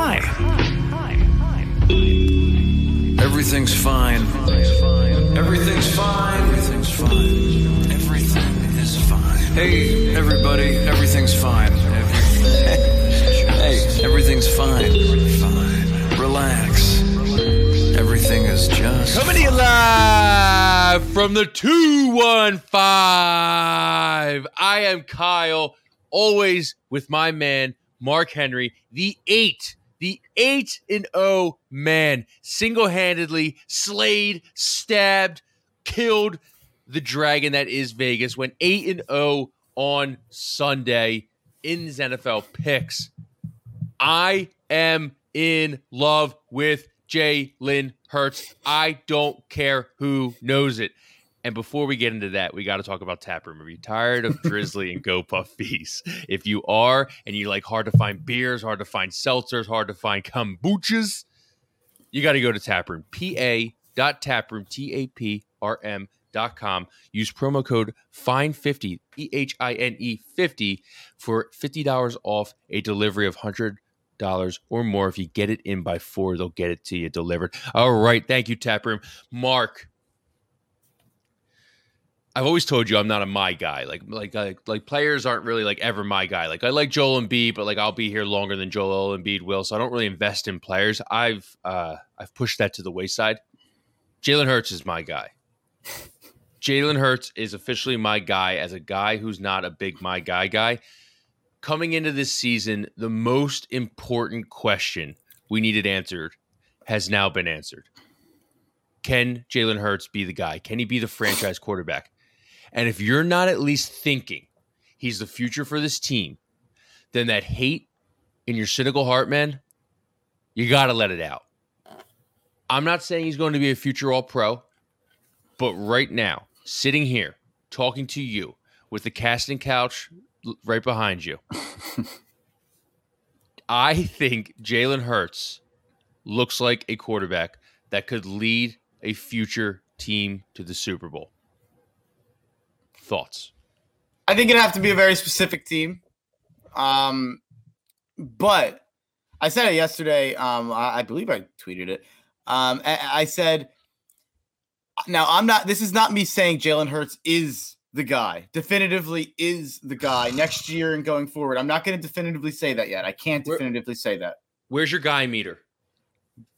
Hi. Everything's fine. Everything's fine. Everything's fine. Everything is fine. Hey, everybody, everything's fine. Every- hey, everything's fine. Fine. Relax. Everything is just. Coming to you live from the 215. I am Kyle, always with my man, Mark Henry, the eight, the eight and O man, single handedly slayed, stabbed, killed the dragon that is Vegas, went eight and O on Sunday in his NFL picks. I am in love with Jalen Hurts. I don't care who knows it. And before we get into that, we got to talk about Taproom. Are you tired of Drizzly and Go Puff? If you are, and you like hard to find beers, hard to find seltzers, hard to find kombuchas, you got to go to Taproom. pa.taproom, T A P R M dot com. Use promo code FINE50, E H I N E 50 for $50 off a delivery of 100 dollars or more. If you get it in by four, they'll get it to you delivered. All right, thank you, Taproom. Mark, I've always told you I'm not a my guy. Like like like, like players aren't really like ever my guy. Like I like Joel Embiid, but like I'll be here longer than Joel Embiid will, so I don't really invest in players. I've uh I've pushed that to the wayside. Jalen Hurts is my guy. Jalen Hurts is officially my guy as a guy who's not a big my guy guy coming into this season, the most important question we needed answered has now been answered. Can Jalen Hurts be the guy? Can he be the franchise quarterback? And if you're not at least thinking he's the future for this team, then that hate in your cynical heart, man, you got to let it out. I'm not saying he's going to be a future all pro, but right now, sitting here talking to you with the casting couch right behind you. I think Jalen Hurts looks like a quarterback that could lead a future team to the Super Bowl. Thoughts? I think it'd have to be a very specific team. Um, but I said it yesterday. Um, I, I believe I tweeted it. Um, I, I said, now I'm not. This is not me saying Jalen Hurts is the guy. Definitively is the guy next year and going forward. I'm not going to definitively say that yet. I can't Where- definitively say that. Where's your guy meter?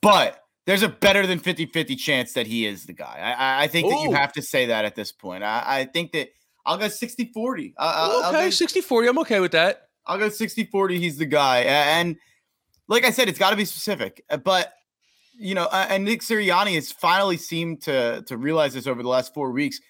But there's a better than 50 50 chance that he is the guy. I, I- think that you have to say that at this point. I, I think that I'll go 60 40. I'll, I'll okay, go, 60 40. I'm okay with that. I'll go 60 40. He's the guy. And like I said, it's got to be specific. Uh, But, you know, uh, and Nick Sirianni has finally seemed to, to realize this over the last four weeks.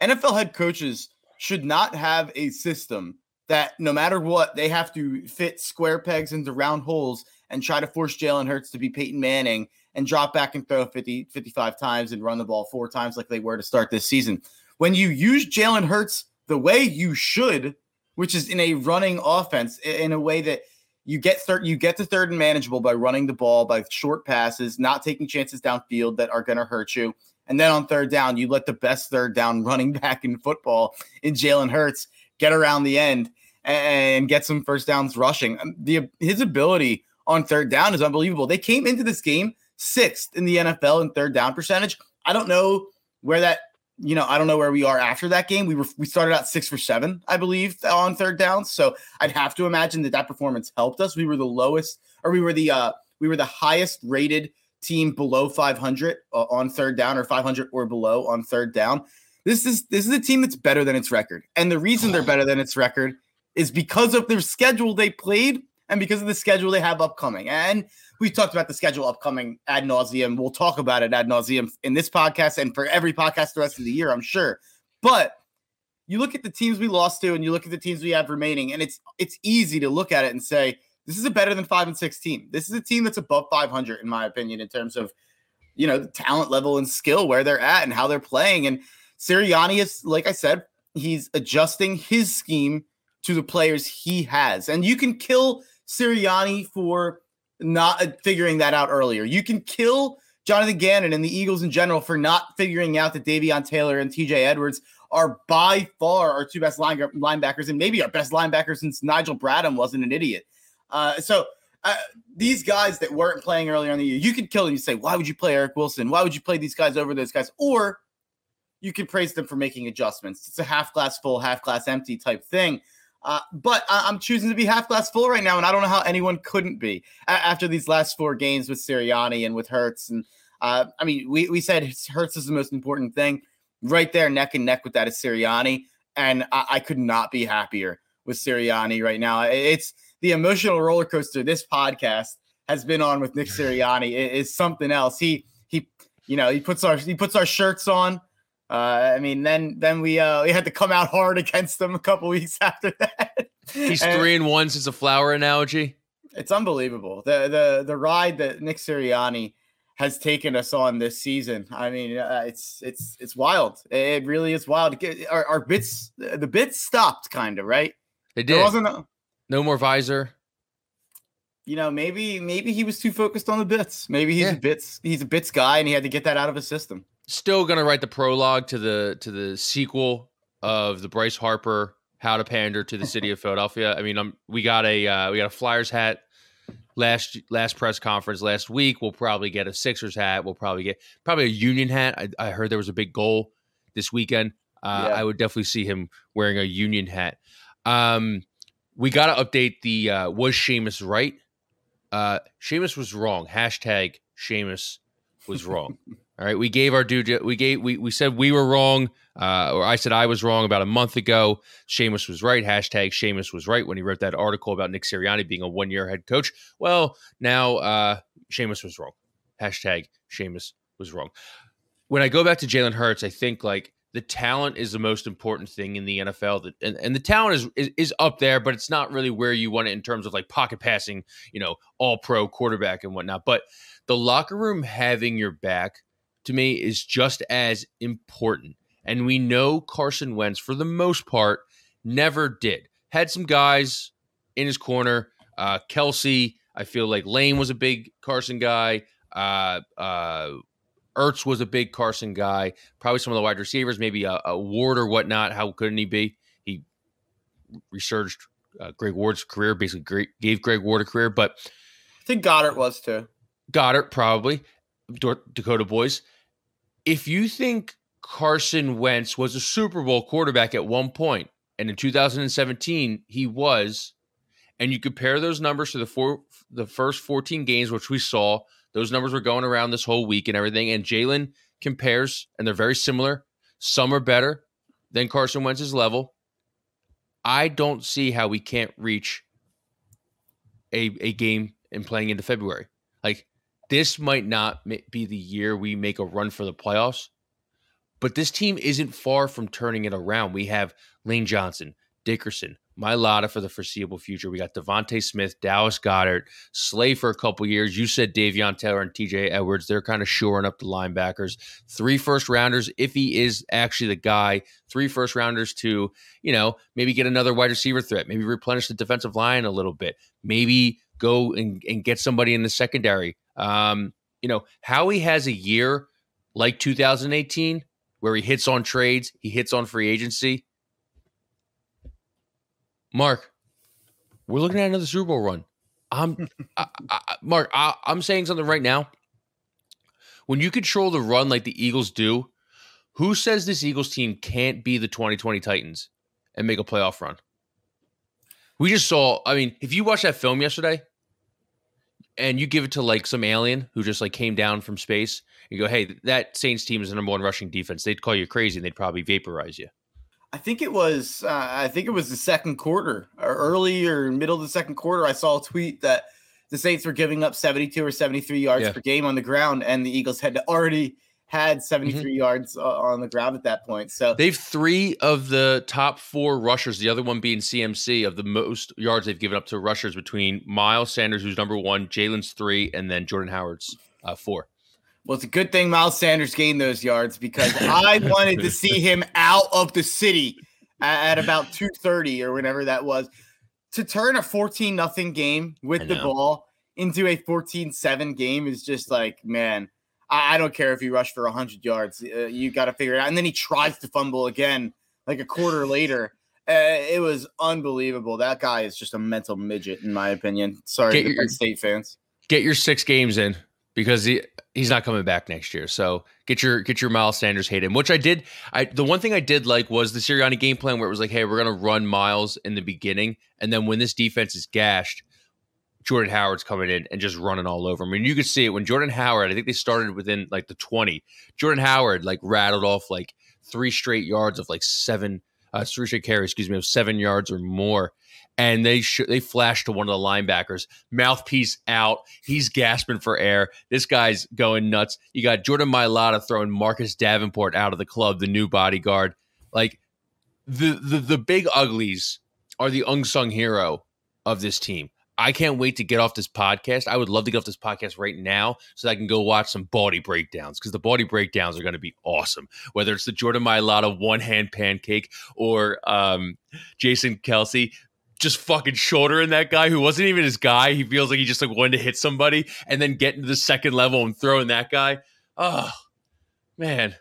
NFL head coaches should not have a system that no matter what, they have to fit square pegs into round holes and try to force Jalen Hurts to be Peyton Manning and drop back and throw 50, 55 times and run the ball four times like they were to start this season. When you use Jalen Hurts the way you should, which is in a running offense, in a way that you get third, you get to third and manageable by running the ball by short passes, not taking chances downfield that are going to hurt you. And then on third down, you let the best third down running back in football in Jalen Hurts get around the end and get some first downs rushing. Um, The his ability on third down is unbelievable. They came into this game sixth in the NFL in third down percentage. I don't know where that you know, I don't know where we are after that game. We were we started out six for seven, I believe, on third downs. So I'd have to imagine that that performance helped us. We were the lowest, or we were the uh we were the highest rated team below 500 uh, on third down, or 500 or below on third down. This is this is a team that's better than its record, and the reason they're better than its record is because of their schedule they played and because of the schedule they have upcoming. And we talked about the schedule upcoming ad nauseum. We'll talk about it ad nauseum in this podcast and for every podcast the rest of the year, I'm sure. But you look at the teams we lost to and you look at the teams we have remaining, and it's it's easy to look at it and say, this is a better than five and six team. This is a team that's above 500, in my opinion, in terms of you know the talent level and skill where they're at and how they're playing. And Sirianni is, like I said, he's adjusting his scheme to the players he has. And you can kill Sirianni for not uh, figuring that out earlier. You can kill Jonathan Gannon and the Eagles in general for not figuring out that Davion Taylor and TJ Edwards are by far our two best line- linebackers and maybe our best linebacker since Nigel Bradham wasn't an idiot. Uh, so uh, these guys that weren't playing earlier in the year, you could kill them. You say, why would you play Eric Wilson? Why would you play these guys over those guys? Or you could praise them for making adjustments. It's a half glass full, half glass empty type thing. Uh, but I- am choosing to be half glass full right now, and I don't know how anyone couldn't be a- after these last four games with Sirianni and with Hurts. And uh, I mean, we we said Hurts is the most important thing, right there, neck and neck with that is Sirianni, and I, I could not be happier with Sirianni right now. It's the emotional roller coaster this podcast has been on with Nick Sirianni is, something else. He he you know he puts our he puts our shirts on. Uh, I mean, then then we uh, we had to come out hard against them a couple weeks after that. He's and three and one since a flower analogy. It's unbelievable the the the ride that Nick Sirianni has taken us on this season. I mean, uh, it's it's it's wild. It really is wild. Our, our bits the bits stopped kind of right. They did. There wasn't a, no more visor. You know, maybe maybe he was too focused on the bits. Maybe he's yeah. a bits he's a bits guy and he had to get that out of his system. Still gonna write the prologue to the to the sequel of the Bryce Harper How to Pander to the City of Philadelphia. I mean, I'm we got a uh, we got a Flyers hat last last press conference last week. We'll probably get a Sixers hat. We'll probably get probably a Union hat. I, I heard there was a big goal this weekend. Uh, yeah. I would definitely see him wearing a Union hat. Um, we got to update the uh, was Sheamus right? Uh, Sheamus was wrong. Hashtag Sheamus was wrong. All right, we gave our due. We gave. We we said we were wrong, uh, or I said I was wrong about a month ago. Sheamus was right. Hashtag Sheamus was right when he wrote that article about Nick Sirianni being a one-year head coach. Well, now uh, Sheamus was wrong. Hashtag Sheamus was wrong. When I go back to Jalen Hurts, I think like the talent is the most important thing in the NFL. That and, and the talent is, is, is up there, but it's not really where you want it in terms of like pocket passing, you know, all pro quarterback and whatnot. But the locker room having your back to me is just as important. And we know Carson Wentz, for the most part, never did. Had some guys in his corner. Uh, Kelce, I feel like Lane was a big Carson guy. Uh, uh, Ertz was a big Carson guy. Probably some of the wide receivers, maybe a, a Ward or whatnot. How couldn't he be? He resurged uh, Greg Ward's career, basically gave Greg Ward a career. But I think Goedert was too. Goedert, probably. Dakota Boys. If you think Carson Wentz was a Super Bowl quarterback at one point, and in 2017 he was, and you compare those numbers to the four the first 14 games which we saw those numbers were going around this whole week and everything. And Jalen compares, and they're very similar. Some are better than Carson Wentz's level. I don't see how we can't reach a, a game and playing into February. Like, this might not be the year we make a run for the playoffs, but this team isn't far from turning it around. We have Lane Johnson, Dickerson, Mailata for the foreseeable future. We got DeVonta Smith, Dallas Goedert, Slay for a couple years. You said Davion Taylor and TJ Edwards. They're kind of shoring up the linebackers. Three first rounders, if he is actually the guy. Three first rounders to, you know, maybe get another wide receiver threat. Maybe replenish the defensive line a little bit. Maybe go and, and get somebody in the secondary. Um, you know, Howie has a year like 2018 where he hits on trades, he hits on free agency Mark, we're looking at another Super Bowl run. I'm, I, I, Mark. I, I'm saying something right now. When you control the run like the Eagles do, who says this Eagles team can't be the 2020 Titans and make a playoff run? We just saw. I mean, if you watch that film yesterday, and you give it to like some alien who just like came down from space, you go, "Hey, that Saints team is the number one rushing defense." They'd call you crazy and they'd probably vaporize you. I think it was uh, I think it was the second quarter or early or middle of the second quarter. I saw a tweet that the Saints were giving up 72 or 73 yards yeah. per game on the ground, and the Eagles had to already had 73 mm-hmm. yards uh, on the ground at that point. So they've three of the top four rushers, the other one being CMC, of the most yards they've given up to rushers between Miles Sanders, who's number one, Jalen's three, and then Jordan Howard's uh, four. Well, it's a good thing Miles Sanders gained those yards because I wanted to see him out of the city at, at about 2:30 or whenever that was to turn a 14 nothing game with the ball into a 14-7 game is just like, man, I, I don't care if you rush for 100 yards. Uh, you got to figure it out. And then he tries to fumble again like a quarter later Uh, it was unbelievable. That guy is just a mental midget, in my opinion. Sorry, Get to your- Penn State fans. Get your six games in because he he's not coming back next year. So get your get your Miles Sanders hate him. Which I did. I the one thing I did like was the Sirianni game plan where it was like, hey, we're gonna run Miles in the beginning, and then when this defense is gashed, Jordan Howard's coming in and just running all over. I mean, you could see it when Jordan Howard. I think they started within like the twenty. Jordan Howard like rattled off like three straight yards of like seven, uh, three straight carries, excuse me, of seven yards or more. And they sh- they flashed to one of the linebackers, mouthpiece out. He's gasping for air. This guy's going nuts. You got Jordan Mailata throwing Marcus Davenport out of the club, the new bodyguard. Like the the the big uglies are the unsung hero of this team. I can't wait to get off this podcast. I would love to get off this podcast right now so that I can go watch some body breakdowns because the body breakdowns are going to be awesome. Whether it's the Jordan Mailata one hand pancake or um, Jason Kelce just fucking shouldering that guy who wasn't even his guy. He feels like he just like wanted to hit somebody and then get into the second level and throwing that guy. Oh man,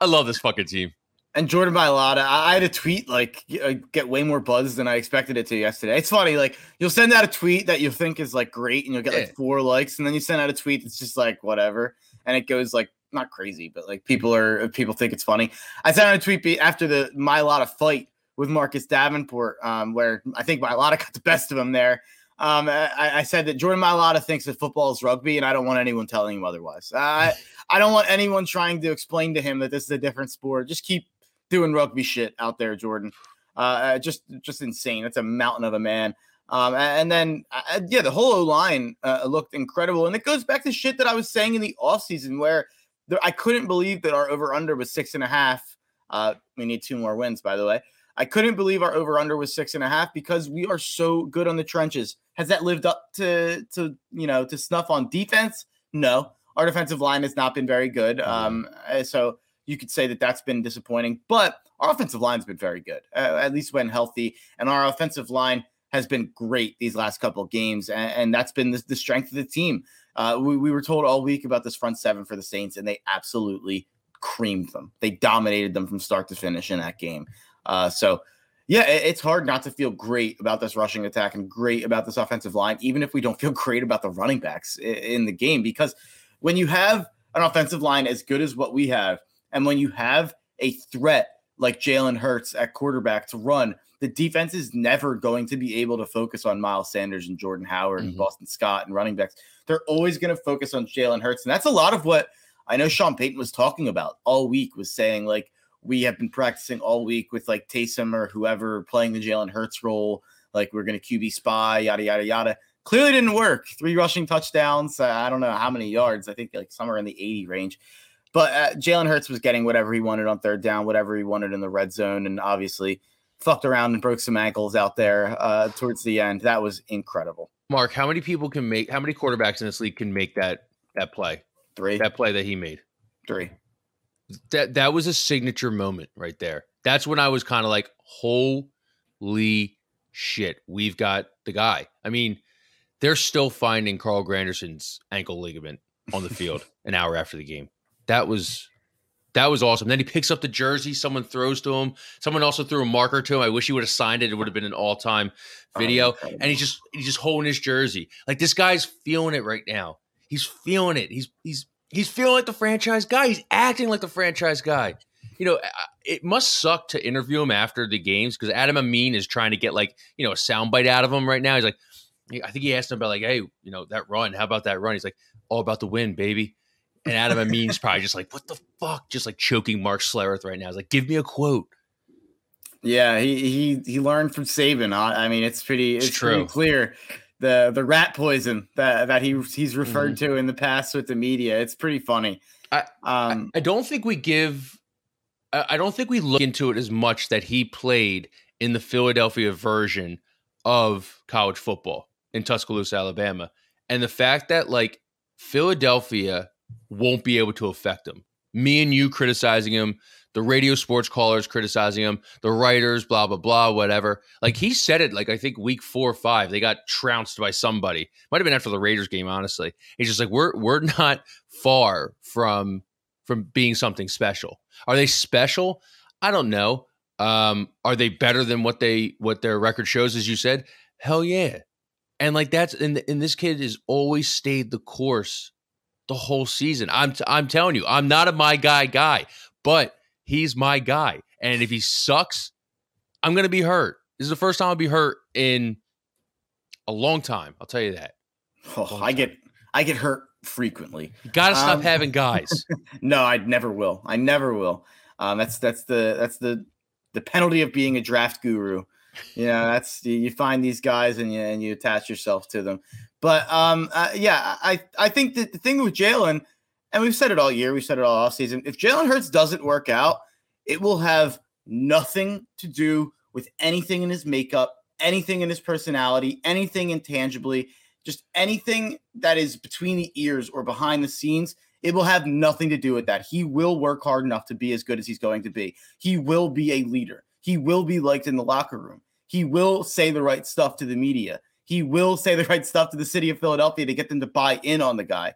I love this fucking team. And Jordan Mailata, I I had a tweet like uh, get way more buzz than I expected it to yesterday. It's funny, like you'll send out a tweet that you think is like great, and you'll get Yeah. like four likes, and then you send out a tweet that's just like whatever, and it goes like not crazy, but like people are people think it's funny. I sent out a tweet after the Mailata fight with Marcus Davenport, um, where I think Mailata got the best of him there. Um, I, I said that Jordan Mailata thinks that football is rugby, and I don't want anyone telling him otherwise. I I don't want anyone trying to explain to him that this is a different sport. Just keep doing rugby shit out there, Jordan. Uh, uh, just just insane. It's a mountain of a man. Um, and then uh, yeah, the whole O line uh, looked incredible, and it goes back to shit that I was saying in the offseason where there, I couldn't believe that our over under was six and a half. Uh, we need two more wins, by the way. I couldn't believe our over under was six and a half because we are so good on the trenches. Has that lived up to to you know to snuff on defense? No, our defensive line has not been very good. Um, uh, so you could say that that's been disappointing, but our offensive line's been very good, uh, at least when healthy. And our offensive line has been great these last couple of games, and, and that's been the, the strength of the team. Uh, we, we were told all week about this front seven for the Saints, and they absolutely creamed them. They dominated them from start to finish in that game. Uh, so, yeah, it- it's hard not to feel great about this rushing attack and great about this offensive line, even if we don't feel great about the running backs i- in the game. Because when you have an offensive line as good as what we have, and when you have a threat like Jalen Hurts at quarterback to run, the defense is never going to be able to focus on Miles Sanders and Jordan Howard and Mhm. Boston Scott and running backs. They're always going to focus on Jalen Hurts. And that's a lot of what I know Sean Payton was talking about all week, was saying, like, we have been practicing all week with like Taysom or whoever playing the Jalen Hurts role. Like, we're going to QB spy, yada, yada, yada. Clearly didn't work. Three rushing touchdowns. Uh, I don't know how many yards. I think like somewhere in the 80 range. But uh, Jalen Hurts was getting whatever he wanted on third down, whatever he wanted in the red zone, and obviously fucked around and broke some ankles out there uh, towards the end. That was incredible. Mark, how many people can make? How many quarterbacks in this league can make that that play? Three, That play that he made. three. that that was a signature moment right there. That's when I was kind of like, holy shit, we've got the guy. I mean, they're still finding Carl Granderson's ankle ligament on the field an hour after the game. That was that was awesome. Then he picks up the jersey, someone throws to him. Someone also threw a marker to him. I wish he would have signed it. It would have been an all-time oh, video. Oh, and he's just he's just holding his jersey. Like this guy's feeling it right now. He's feeling it. He's he's he's feeling like the franchise guy. He's acting like the franchise guy. You know, it must suck to interview him after the games because Adam Amin is trying to get like you know a soundbite out of him right now. He's like, I think he asked him about like, hey, you know that run. How about that run? He's like, all about the win, baby. And Adam Amin's probably just like, what the fuck? Just like choking Mark Schlereth right now. He's like, give me a quote. Yeah, he he he learned from Saban. I, I mean, it's pretty It's it's, pretty clear the the rat poison that that he he's referred Mm-hmm. to in the past with the media. It's pretty funny. I- um I don't think we give. I I don't think we look into it as much that he played in the Philadelphia version of college football in Tuscaloosa, Alabama, and the fact that like Philadelphia won't be able to affect him. Me and you criticizing him, the radio sports callers criticizing him, the writers, blah blah blah, whatever. Like he said it, like I think week four or five, they got trounced by somebody. Might have been after the Raiders game, honestly. He's just like we're we're not far from from being something special. Are they special? I don't know. Um, are they better than what they what their record shows, as you said? Hell yeah. And like that's and, and this kid has always stayed the course the whole season. I'm t- I'm telling you, I'm not a my guy guy, but he's my guy. And if he sucks, I'm gonna be hurt. This is the first time I'll be hurt in a long time. I'll tell you that. Oh, I get I get hurt frequently. You gotta stop Um, having guys. No, I never will. I never will. Um, that's that's the that's the the penalty of being a draft guru. You know, that's you, find these guys and you and you attach yourself to them. But um, uh, yeah, I I think that the thing with Jalen, and we've said it all year, we've said it all off season. If Jalen Hurts doesn't work out, it will have nothing to do with anything in his makeup, anything in his personality, anything intangibly, just anything that is between the ears or behind the scenes. It will have nothing to do with that. He will work hard enough to be as good as he's going to be. He will be a leader. He will be liked in the locker room. He will say the right stuff to the media. He will say the right stuff to the city of Philadelphia to get them to buy in on the guy.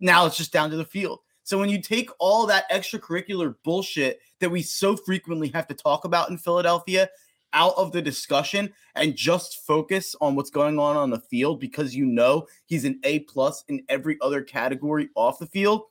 Now it's just down to the field. So when you take all that extracurricular bullshit that we so frequently have to talk about in Philadelphia out of the discussion and just focus on what's going on on the field because you know he's an A plus in every other category off the field,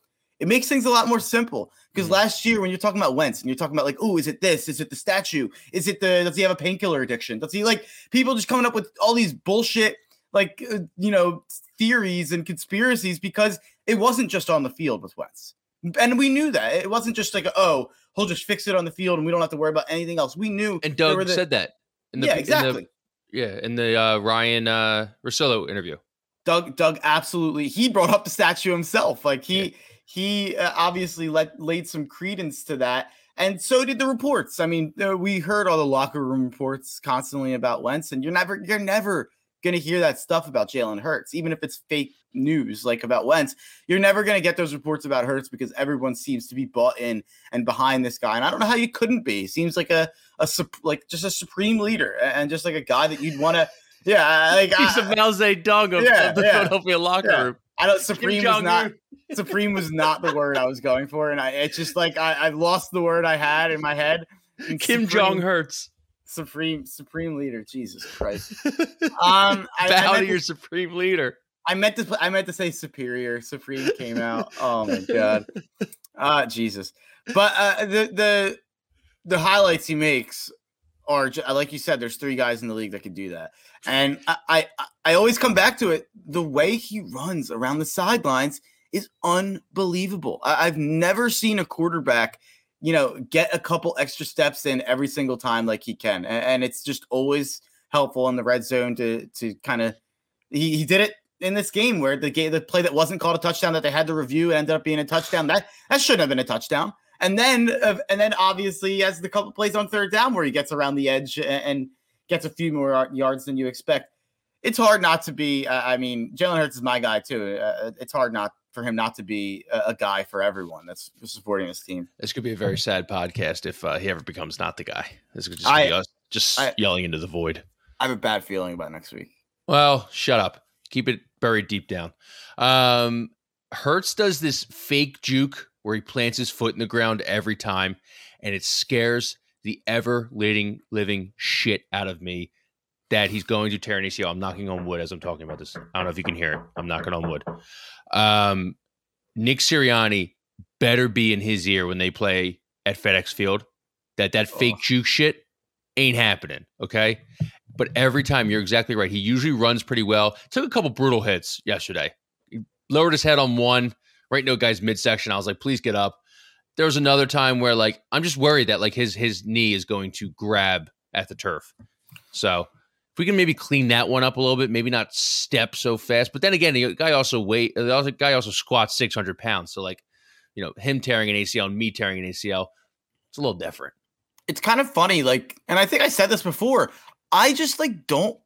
it makes things a lot more simple. Because Mhm. last year when you're talking about Wentz and you're talking about like, oh, is it this? Is it the statue? Is it the does he have a painkiller addiction? Does he like people just coming up with all these bullshit like uh, you know theories and conspiracies because it wasn't just on the field with Wentz. And we knew that. It wasn't just like, oh, he'll just fix it on the field and we don't have to worry about anything else. We knew And Doug the- said that. In the, yeah, in the- exactly. yeah, in the uh, Ryan uh, Rosillo interview. Doug Doug absolutely he brought up the statue himself. Like he he uh, obviously let laid some credence to that. And so did the reports. I mean, uh, we heard all the locker room reports constantly about Wentz, and you're never you're never gonna hear that stuff about Jalen Hurts, even if it's fake news like about Wentz. You're never gonna get those reports about Hurts because everyone seems to be bought in and behind this guy. And I don't know how you couldn't be. He seems like a a like just a supreme leader and just like a guy that you'd want to. Yeah, like He's I, the Mao Zedong of, Yeah, of the yeah, Philadelphia locker yeah. room. I don't. Supreme was not. Supreme was not the word I was going for, and I it's just like I I lost the word I had in my head. Kim Jong hurts. Supreme Supreme Leader, Jesus Christ. Um, I, I, Bow to your to, supreme leader. I meant to I meant to say superior. Supreme came out. Oh my god. Ah, Jesus. But uh, the the the highlights he makes are like you said. There's three guys in the league that could do that, and I I, I always come back to it. The way he runs around the sidelines is unbelievable. I, I've never seen a quarterback, you know, get a couple extra steps in every single time like he can, and, and it's just always helpful in the red zone to to kind of. He, he did it in this game where the game the play that wasn't called a touchdown that they had to review ended up being a touchdown. That that shouldn't have been a touchdown. And then uh, and then obviously he has the couple plays on third down where he gets around the edge a- and, gets a few more yards than you expect. It's hard not to be. Uh, I mean, Jalen Hurts is my guy too. Uh, it's hard not for him not to be a, a guy for everyone that's supporting this team. This could be a very sad podcast if uh, he ever becomes not the guy. This could just I- be us just I- yelling into the void. I have a bad feeling about next week. Well, shut up. Keep it buried deep down. Um, Hurts does this fake juke where he plants his foot in the ground every time, and it scares the ever living living shit out of me that he's going to tear an ACL. I'm knocking on wood as I'm talking about this. I don't know if you can hear it. I'm knocking on wood. Um, Nick Sirianni better be in his ear when they play at FedEx Field. That that fake juke shit ain't happening. Okay. But every time you're exactly right. He usually runs pretty well. Took a couple brutal hits yesterday. He lowered his head on one right a guy's midsection. I was like, please get up. There was another time where like I'm just worried that like his his knee is going to grab at the turf. So if we can maybe clean that one up a little bit, maybe not step so fast. But then again, the guy also weight the other guy also squats 600 pounds. So like, you know, him tearing an ACL and me tearing an ACL, it's a little different. it's kind of funny like and i think i said this before i just like don't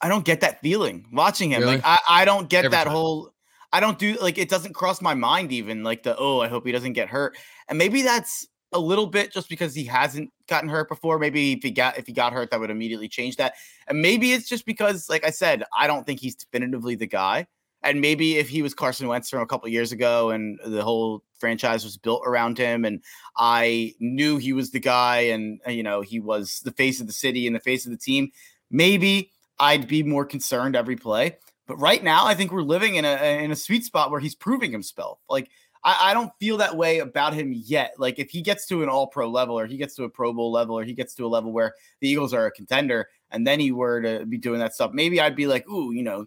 i don't get that feeling watching him Really? like I, I don't get Every that time. whole i don't do like it doesn't cross my mind even like the oh i hope he doesn't get hurt. And maybe that's a little bit just because he hasn't gotten hurt before. Maybe if he got if he got hurt that would immediately change that. And maybe it's just because like i said i don't think he's definitively the guy. And maybe if he was Carson Wentz from a couple years ago and the whole franchise was built around him and I knew he was the guy and uh, you know he was the face of the city and the face of the team, maybe I'd be more concerned every play. But right now, I think we're living in a in a sweet spot where he's proving himself. Like I, I don't feel that way about him yet. Like if he gets to an all pro level or he gets to a Pro Bowl level or he gets to a level where the Eagles are a contender and then he were to be doing that stuff, maybe I'd be like, ooh, you know,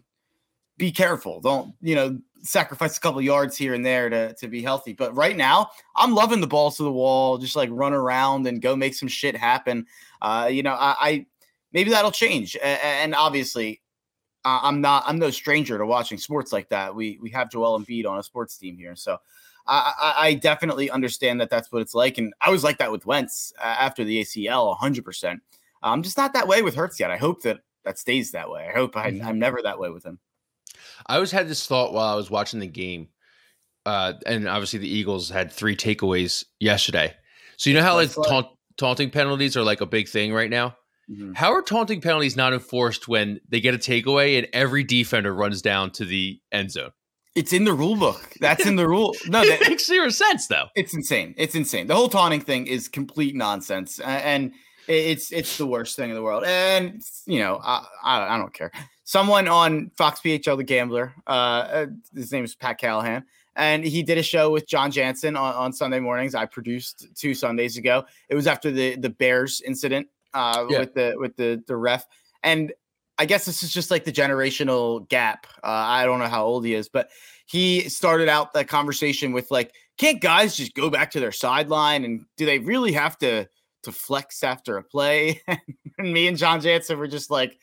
be careful. Don't, you know, sacrifice a couple yards here and there to, to be healthy. But right now, I'm loving the balls to the wall, just like run around and go make some shit happen. Uh, you know, I, I maybe that'll change. And obviously, I'm not I'm no stranger to watching sports like that. We we have Joel Embiid on a sports team here, so I, I, definitely understand that that's what it's like. And I was like that with Wentz uh, after the ACL, 100%. I'm just not that way with Hurts yet. I hope that that stays that way. I hope I, am mm-hmm. never that way with him. I always had this thought while I was watching the game. Uh, and obviously, the Eagles had three takeaways yesterday. So, you know how like taunt, taunting penalties are like a big thing right now? Mm-hmm. How are taunting penalties not enforced when they get a takeaway and every defender runs down to the end zone? It's in the rule book. That's in the rule. No, it that, makes zero sense though. It's insane. It's insane. The whole taunting thing is complete nonsense, and it's it's the worst thing in the world. And you know, I I, I don't care. Someone on Fox PHL, the Gambler, uh, uh, his name is Pat Callahan, and he did a show with John Jansen on, on Sunday mornings. I produced two Sundays ago. It was after the the Bears incident uh, yeah. with the with the the ref, and I guess this is just like the generational gap. Uh, I don't know how old he is, but he started out that conversation with like, can't guys just go back to their sideline and do they really have to to flex after a play? and me and John Jansen were just like,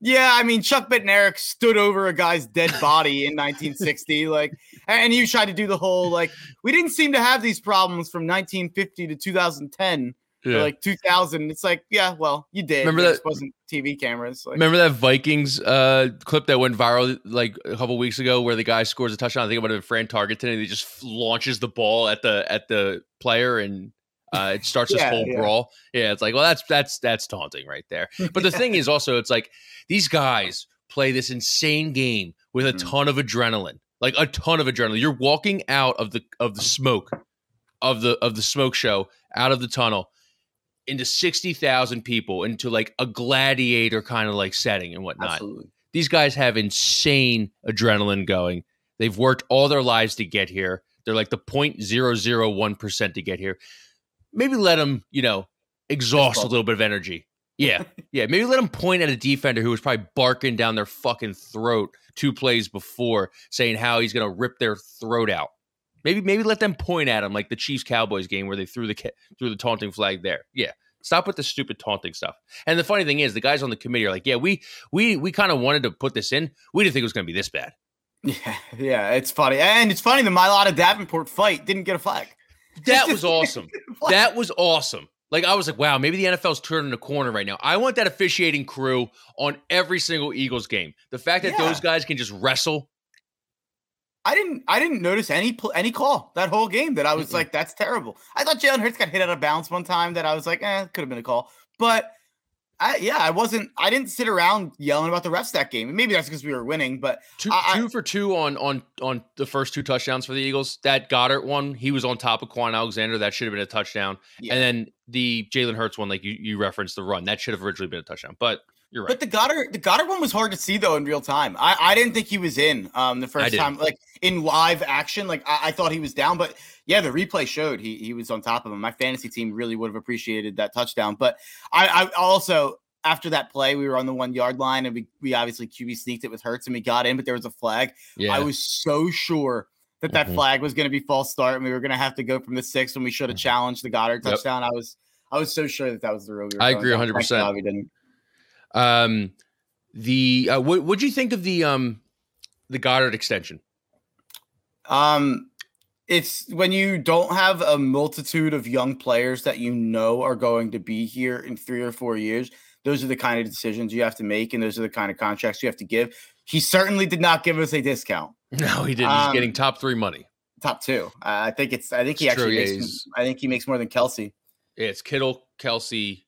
yeah, I mean, Chuck Bednarik stood over a guy's dead body in 1960, like, and he tried to do the whole like, we didn't seem to have these problems from 1950 to 2010 yeah. like 2000. It's like, yeah, well, you did. Remember it that wasn't TV cameras. Like, remember that Vikings uh, clip that went viral like a couple weeks ago, where the guy scores a touchdown. I think it about it, Fran Tarkenton, and he just launches the ball at the at the player, and uh, it starts this whole yeah. brawl. Yeah, it's like, well, that's that's that's taunting right there. But the thing is, also, it's like these guys play this insane game with a mm-hmm. ton of adrenaline, like a ton of adrenaline. You're walking out of the of the smoke of the of the smoke show out of the tunnel into 60,000 people into like a gladiator kind of like setting and whatnot. Absolutely. These guys have insane adrenaline going. They've worked all their lives to get here. They're like the 0.001% to get here. Maybe let them, you know, exhaust a little bit of energy. Yeah. Yeah. Maybe let them point at a defender who was probably barking down their fucking throat two plays before saying how he's going to rip their throat out. Maybe maybe let them point at him like the Chiefs Cowboys game where they threw the threw the taunting flag there. Yeah. Stop with the stupid taunting stuff. And the funny thing is, the guys on the committee are like, "Yeah, we we we kind of wanted to put this in. We didn't think it was going to be this bad." Yeah, yeah, it's funny, and it's funny. The Mailata Davenport fight didn't get a flag. That was awesome. that was awesome. Like I was like, wow, maybe the NFL's turning a corner right now. I want that officiating crew on every single Eagles game. The fact that yeah. those guys can just wrestle I didn't I didn't notice any any call that whole game that I was mm like that's terrible. I thought Jalen Hurts got hit out of bounds one time that I was like, eh, could have been a call. But I, yeah, I wasn't. I didn't sit around yelling about the refs that game. Maybe that's because we were winning. But two, I, two for two on on on the first two touchdowns for the Eagles. That Goedert one, he was on top of Kwon Alexander. That should have been a touchdown. Yeah. And then the Jalen Hurts one, like you you referenced the run, that should have originally been a touchdown. But you're right. But the Goedert, the Goedert one was hard to see though in real time. I, I didn't think he was in um the first time, like in live action. Like I, I, thought he was down, but yeah, the replay showed he he was on top of him. My fantasy team really would have appreciated that touchdown. But I, I also after that play, we were on the one yard line and we, we obviously QB sneaked it with Hurts and we got in, but there was a flag. Yeah. I was so sure that that mm-hmm. flag was going to be false start and we were going to have to go from the six when we should have mm-hmm. challenged the Goedert touchdown. Yep. I was I was so sure that that was the rule. We I agree 100. percent We didn't. Um, the uh, what would you think of the um the Goedert extension? Um, it's when you don't have a multitude of young players that you know are going to be here in three or four years. Those are the kind of decisions you have to make, and those are the kind of contracts you have to give. He certainly did not give us a discount. No, he didn't. He's um, getting top three money. Top two. Uh, I think it's. I think he it's actually. Makes, I think he makes more than Kelce. Yeah, it's Kittle, Kelce,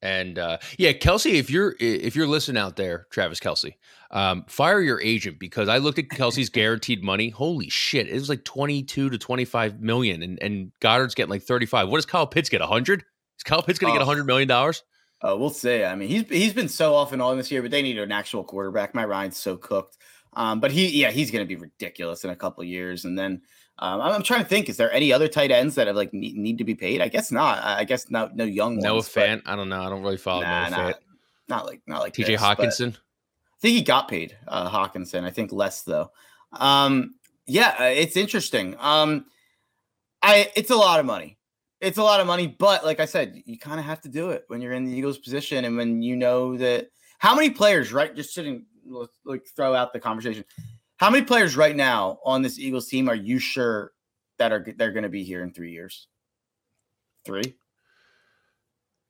And uh, yeah, Kelce, if you're if you're listening out there, Travis Kelce, um, fire your agent because I looked at Kelce's guaranteed money. Holy shit, it was like twenty two to twenty five million, and and Goedert's getting like thirty five. What does Kyle Pitts get? hundred? Is Kyle Pitts going to Oh. get hundred million dollars? Uh, we'll see. I mean, he's he's been so off and on this year, but they need an actual quarterback. My Ryan's so cooked. Um, but he, yeah, he's going to be ridiculous in a couple of years. And then um, I'm, I'm trying to think: is there any other tight ends that have like need, need to be paid? I guess not. I guess no, no young ones. Noah but- Fant. I don't know. I don't really follow Nah, Noah not, not like not like T.J. this, Hockenson. I think he got paid, uh, Hockenson. I think less though. Um, yeah, uh, it's interesting. Um, I it's a lot of money. It's a lot of money, but like I said, you kind of have to do it when you're in the Eagles' position and when you know that. How many players, right? Just sitting, let's like throw out the conversation. How many players right now on this Eagles team are you sure that are they're going to be here in three years? Three.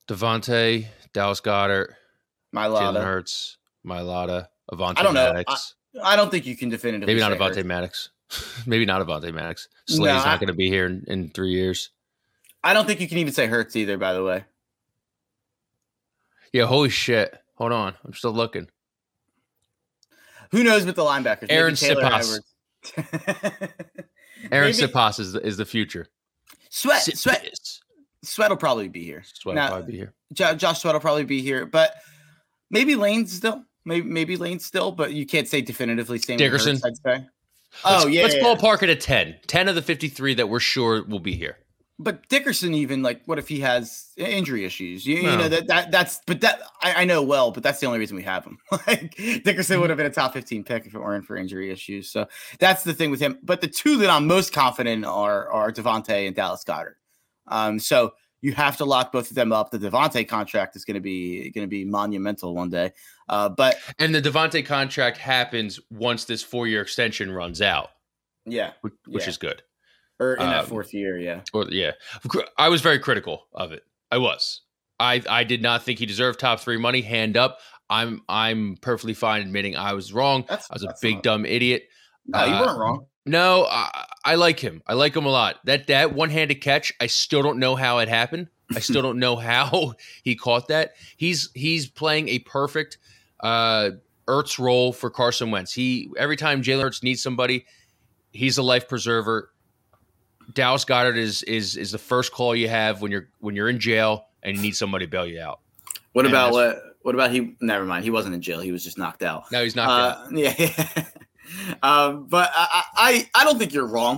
DeVonta, Dallas Goedert, My Jalen. Hurts, Mailata, Avonte I don't know. Maddox. I don't think you can definitively. Maybe not. Avonte Maddox. Maybe not Avonte Maddox. No, Slay's I- not going to be here in, in three years. I don't think you can even say Hurts either. By the way. Yeah, holy shit. Hold on. I'm still looking. Who knows with the linebackers? Aaron Sipas. Aaron Sipas is the, is the future. Sweat, Sweat, Sweat will probably be here. Sweat will probably be here. Jo- Josh Sweat will probably be here, but maybe Lane still. Maybe maybe Lane still, but you can't say definitively. Same Dickerson. Hurts, I'd say. Let's, Oh yeah, let's yeah, yeah. ballpark it at 10. 10 of the 53 that we're sure will be here. But Dickerson, even like, what if he has injury issues? You, you know that that that's. But that I, I know well, but that's the only reason we have him. like Dickerson would have been a top fifteen pick if it weren't for injury issues. So that's the thing with him. But the two that I'm most confident in are are DeVonta and Dallas Goedert. Um, so you have to lock both of them up. The DeVonta contract is going to be going to be monumental one day. Uh, but And the DeVonta contract happens once this four year extension runs out, yeah, which, which Yeah. is good. Or in that Um, fourth year, yeah. Or yeah, I was very critical of it. I was. I I did not think he deserved top three money. Hand up. I'm I'm perfectly fine admitting I was wrong. That's I was a big not- dumb idiot. No, you uh, weren't wrong. No, I, I like him. I like him a lot. That that one handed catch, I still don't know how it happened. I still don't know how he caught that. He's he's playing a perfect uh Ertz role for Carson Wentz. He every time Jalen Hurts needs somebody, he's a life preserver. Dallas Goedert is is is the first call you have when you're when you're in jail and you need somebody to bail you out. What and about what? What about he? Never mind. He wasn't in jail. He was just knocked out. No, he's not. Uh, yeah. um, but I, I, I don't think you're wrong.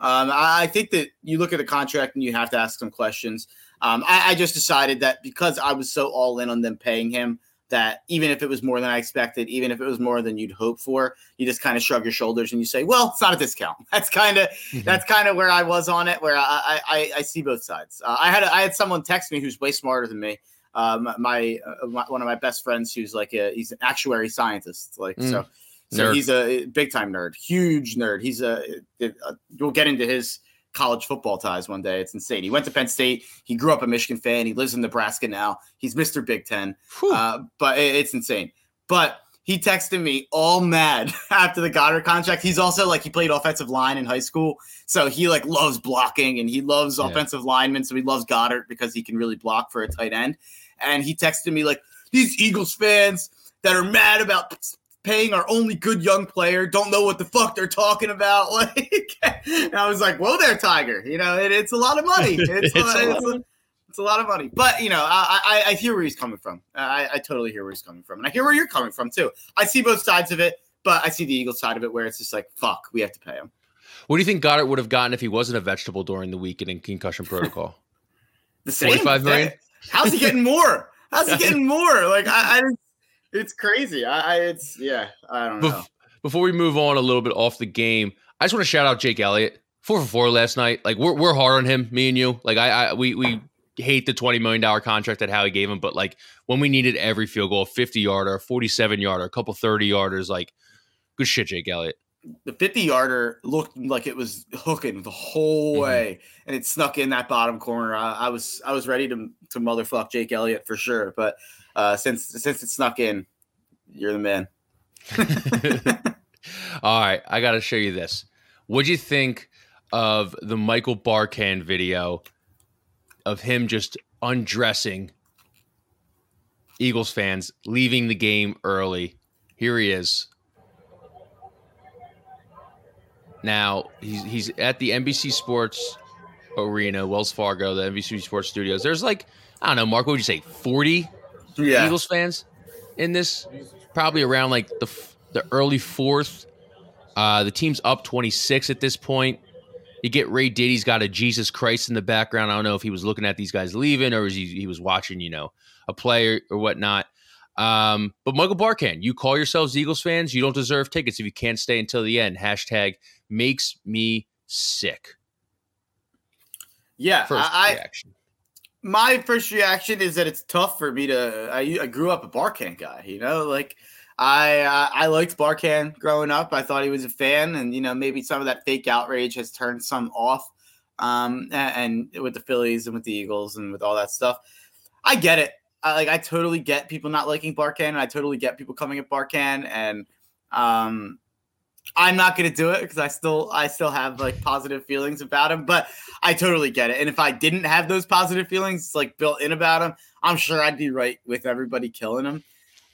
Um, I, I think that you look at the contract and you have to ask some questions. Um, I, I just decided that because I was so all in on them paying him, that even if it was more than I expected, even if it was more than you'd hope for, you just kind of shrug your shoulders and you say, "Well, it's not a discount." That's kind of Mhm. that's kind of where I was on it, where I I, I, I see both sides. Uh, I had I had someone text me who's way smarter than me. Um, my, uh, my one of my best friends who's like a he's an actuary scientist, like Mm, so. So nerd. he's a big time nerd, huge nerd. He's a, a- we'll get into his college football ties one day. It's insane. He went to Penn State. He grew up a Michigan fan. He lives in Nebraska now. He's Mr. Big Ten. Uh, but it- it's insane. But he texted me all mad after the Goedert contract. He's also like he played offensive line in high school, so he like loves blocking and he loves Yeah. offensive linemen. So he loves Goedert because he can really block for a tight end. And he texted me like these Eagles fans that are mad about paying our only good young player don't know what the fuck they're talking about. Like, and I was like, "Whoa, there, Tiger! You know, it, it's a lot of money. It's, It's a, lot, lot it's, a, it's a lot of money." But you know, I, I I hear where he's coming from. I, I totally hear where he's coming from, and I hear where you're coming from too. I see both sides of it, but I see the Eagles side of it where it's just like, "Fuck, we have to pay him." what do you think Goedert would have gotten if he wasn't a vegetable during the week and in concussion protocol? The same 45 million? How's he getting more? How's he getting more? Like I, I didn't- it's crazy. I, I it's yeah. I don't know. Before we move on a little bit off the game, I just want to shout out Jake Elliott. Four for four last night. Like we're we're hard on him, me and you. Like I, I we we hate the twenty million dollar contract that Howie gave him, but like when we needed every field goal, fifty yarder, a forty seven yarder, a couple thirty yarders, like good shit, Jake Elliott. the 50 yarder looked like it was hooking the whole Mhm. way and it snuck in that bottom corner I, I was i was ready to to motherfuck jake elliott for sure but uh since since it snuck in you're the man All right, I got to show you this. What'd you think of the Michael Barkann video of him just undressing Eagles fans leaving the game early. Here he is. Now he's he's at the NBC Sports Arena, Wells Fargo, the NBC Sports Studios. There's like I don't know, Mark. What would you say? Forty Yeah. Eagles fans in this, probably around like the the early fourth. Uh, the team's up 26 at this point. You get Ray Diddy's got a Jesus Christ in the background. I don't know if he was looking at these guys leaving or was he, he was watching, you know, a player or whatnot. Um, but Michael Barkann, you call yourselves Eagles fans. You don't deserve tickets if you can't stay until the end. Hashtag makes me sick. Yeah. First I, I reaction. My first reaction is that it's tough for me to. I, I grew up a Barkann guy, you know, like I uh, I liked Barkann growing up. I thought he was a fan, and you know maybe some of that fake outrage has turned some off. Um, and, and with the Phillies and with the Eagles and with all that stuff, I get it. I, like I totally get people not liking Barkann, and I totally get people coming at Barkann, and um, I'm not gonna do it because I still I still have like positive feelings about him, but I totally get it. And if I didn't have those positive feelings like built in about him, I'm sure I'd be right with everybody killing him.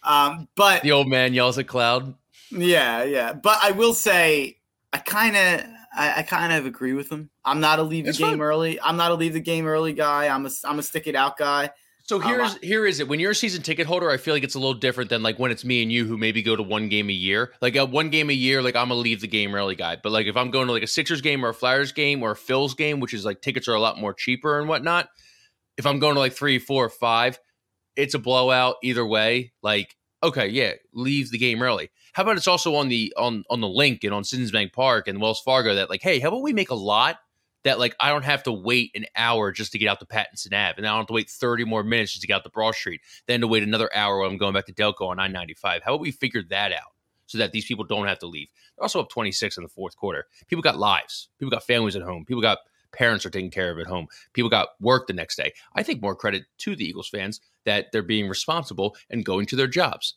Um, but The old man yells at Cloud. yeah, yeah. But I will say I kind of I, I kind of agree with him. I'm not a leave the game fine. early. I'm not a leave the game early guy. I'm a I'm a stick it out guy. So Um, here's here is it. When you're a season ticket holder, I feel like it's a little different than like when it's me and you who maybe go to one game a year. Like at one game a year, like I'm a leave the game early guy. But like if I'm going to like a Sixers game or a Flyers game or a Phil's game, which is like tickets are a lot more cheaper and whatnot. If I'm going to like three, four, five, it's a blowout either way. Like okay, yeah, leave the game early. How about it's also on the on on the link and on Citizens Bank Park and Wells Fargo that like, hey, how about we make a lot that like I don't have to wait an hour just to get out the Pattison Ave, and I don't have to wait 30 more minutes just to get out the Broad Street, then to wait another hour when I'm going back to Delco on 995. How about we figure that out so that these people don't have to leave? They're also up 26 in the fourth quarter. People got lives. People got families at home. People got parents are taking care of at home. People got work the next day. I think more credit to the Eagles fans that they're being responsible and going to their jobs.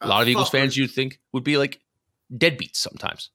A lot of Eagles fans you'd think would be like deadbeats sometimes.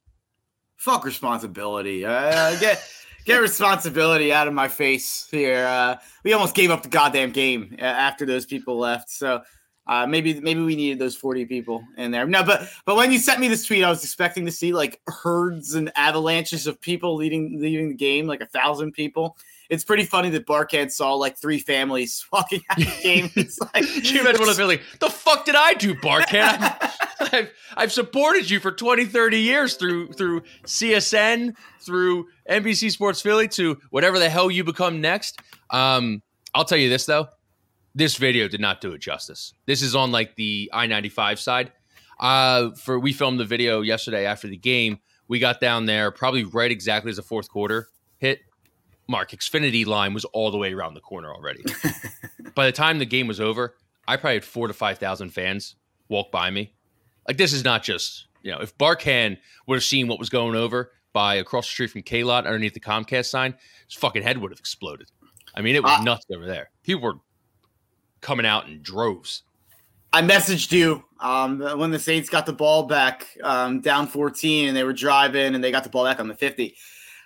fuck responsibility. Uh, get get responsibility out of my face here. Uh, we almost gave up the goddamn game uh, after those people left. So uh, maybe maybe we needed those forty people in there. No, but but when you sent me this tweet, I was expecting to see like herds and avalanches of people leading leaving the game, like a thousand people. It's pretty funny that Barkhead saw like three families walking out of the game. It's like Can you imagine one of them like, the fuck did I do, Barkann? I've, I've supported you for 20, 30 years through through CSN, through NBC Sports Philly, to whatever the hell you become next. Um, I'll tell you this though, this video did not do it justice. This is on like the I ninety five side. Uh, for we filmed the video yesterday after the game. We got down there probably right exactly as the fourth quarter hit. Mark Xfinity line was all the way around the corner already. By the time the game was over, I probably had four to five thousand fans walk by me. Like this is not just you know if Barkann would have seen what was going over by across the street from K Lot underneath the Comcast sign, his fucking head would have exploded. I mean, it was Uh, nuts over there. People were coming out in droves. I messaged you um, when the Saints got the ball back um, down 14 and they were driving and they got the ball back on the 50.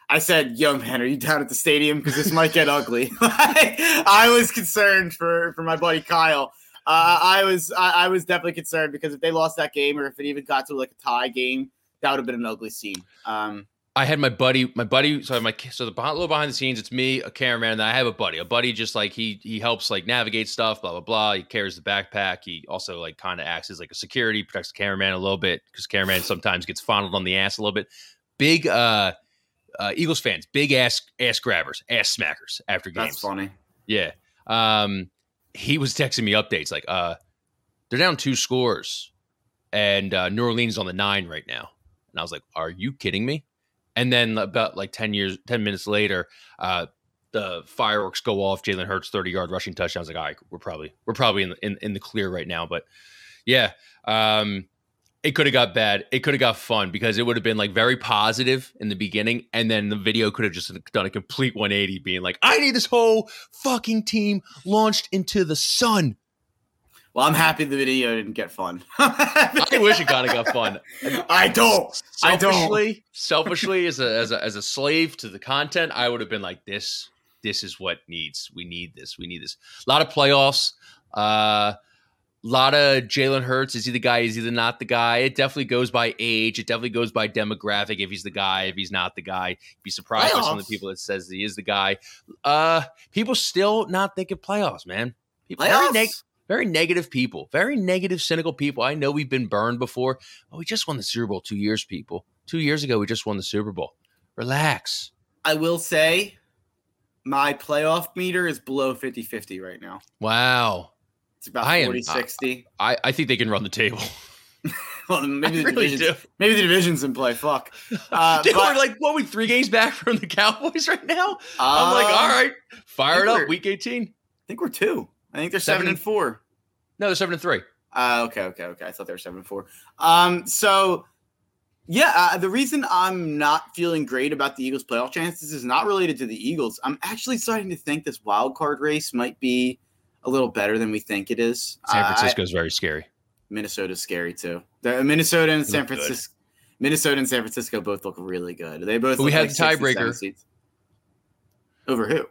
I said, "Yo, man, are you down at the stadium? Because this might get ugly." I was concerned for for my buddy Kyle. Uh, I was I, I was definitely concerned because if they lost that game or if it even got to like a tie game, that would have been an ugly scene. Um, I had my buddy, my buddy. So my so the little behind the scenes, it's me, a cameraman, and I have a buddy. A buddy just like he he helps like navigate stuff, blah blah blah. He carries the backpack. He also like kind of acts as like a security, protects the cameraman a little bit because cameraman sometimes gets fondled on the ass a little bit. Big uh, uh Eagles fans, big ass ass grabbers, ass smackers after games. that's funny. Yeah. Um, he was texting me updates like, uh, they're down two scores, and uh, New Orleans on the nine right now. And I was like, are you kidding me? And then about like ten years, ten minutes later, uh, the fireworks go off. Jalen Hurts thirty yard rushing touchdown. I was like, all right, we're probably we're probably in the, in, in the clear right now. But yeah, um, it could have got bad. It could have got fun because it would have been like very positive in the beginning, and then the video could have just done a complete 180, being like, "I need this whole fucking team launched into the sun." Well, I'm happy the video didn't get fun. I wish it kind of got fun. I don't. I don't. Selfishly, selfishly, as a as a as a slave to the content, I would have been like, "This, this is what needs. We need this. We need this." A lot of playoffs. Uh, lot of Jalen Hurts. Is he the guy? Is he the not the guy? It definitely goes by age. It definitely goes by demographic. If he's the guy, if he's not the guy, be surprised by some of the people that says he is the guy. Uh, people still not thinking playoffs, man. People, very, neg- Playoffs? very negative people, very negative, cynical people. I know we've been burned before. Oh, we just won the Super Bowl two years, people. Two years ago, we just won the Super Bowl. Relax. I will say my playoff meter is below 50 50 right now. Wow. It's about I am- 40 60. I, I think they can run the table. Well, maybe the, really division's, maybe the division's in play. Fuck. Uh, they but, were like, what, we three games back from the Cowboys right now? I'm uh, like, all right, fire it up. Week 18. I think we're two. I think they're Seven seven, and- and four. No, they're seven and three. Uh, okay, okay, okay. I thought they were seven and four. Um, so yeah, uh, the reason I'm not feeling great about the Eagles' playoff chances is not related to the Eagles. I'm actually starting to think this wild card race might be a little better than we think it is. San Uh, I- very scary. Minnesota's scary too. The Minnesota and San look good. Francisco, Minnesota and San Francisco both look really good. They both. We have like the six and seven tiebreaker. Over who?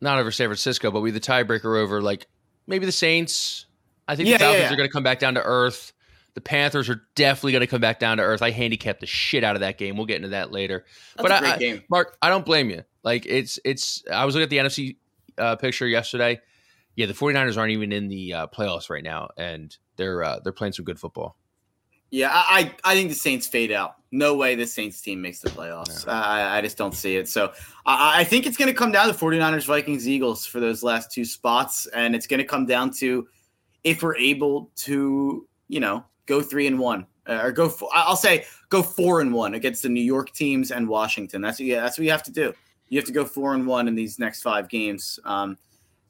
Not over San Francisco, but we the tiebreaker over like maybe the Saints. I think Yeah, the yeah, Falcons yeah. are going to come back down to earth. The Panthers are definitely going to come back down to earth. I handicapped the shit out of that game. We'll get into that later. That's But a I- great I- game. Mark, I don't blame you. Like it's it's I was looking at the NFC uh, picture yesterday. Yeah, the 49ers aren't even in the uh, playoffs right now and they're uh, they're playing some good football. Yeah, I, I think the Saints fade out. No way the Saints team makes the playoffs. I, I just don't see it. So I, I think it's going to come down to 49ers, Vikings, Eagles for those last two spots. And it's going to come down to if we're able to, you know, go three and one uh, or go, four, I'll say go four and one against the New York teams and Washington. That's, yeah, that's what you have to do. You have to go four and one in these next five games um,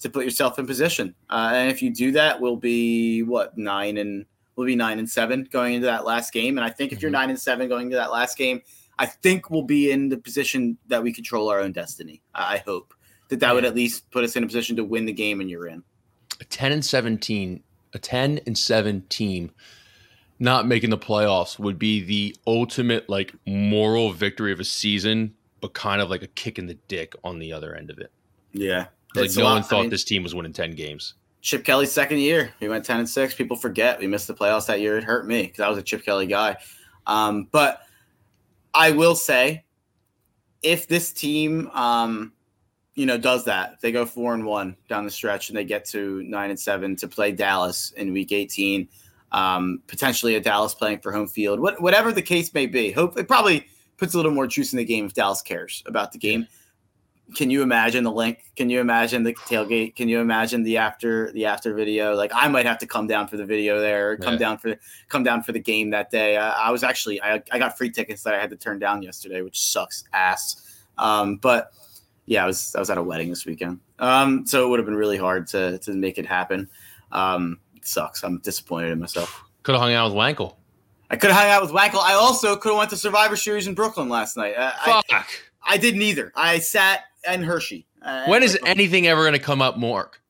to put yourself in position. Uh, and if you do that, we'll be what, nine and we'll be nine and seven going into that last game. And I think if you're Mhm. nine and seven going into that last game, I think we'll be in the position that we control our own destiny. I I hope that that would at least put us in a position to win the game and you're in. a 10 and 17 a 10 and 7 team not making the playoffs would be the ultimate like moral victory of a season but kind of like a kick in the dick on the other end of it Yeah. Like no one I thought mean- this team was winning 10 games Chip Kelly's second year. We went 10 and 6. People forget we missed the playoffs that year. It hurt me because I was a Chip Kelly guy. Um, but I will say, if this team, um, you know, does that, they go four and one down the stretch and they get to nine and seven to play Dallas in week 18, um, potentially a Dallas playing for home field, what, whatever the case may be, hope it probably puts a little more juice in the game if Dallas cares about the game can you imagine the link? Can you imagine the tailgate? Can you imagine the after the after video? Like I might have to come down for the video there, or come Yeah. down for come down for the game that day. I, I was actually I, I got free tickets that I had to turn down yesterday, which sucks ass. Um, but yeah, I was I was at a wedding this weekend, um, so it would have been really hard to to make it happen. Um, it sucks. I'm disappointed in myself. could have hung out with Wankel I could have hung out with Wankel. I also could have went to Survivor Series in Brooklyn last night. I, I, fuck I did neither. I sat in Hershey. Uh, when is anything ever going to come up mark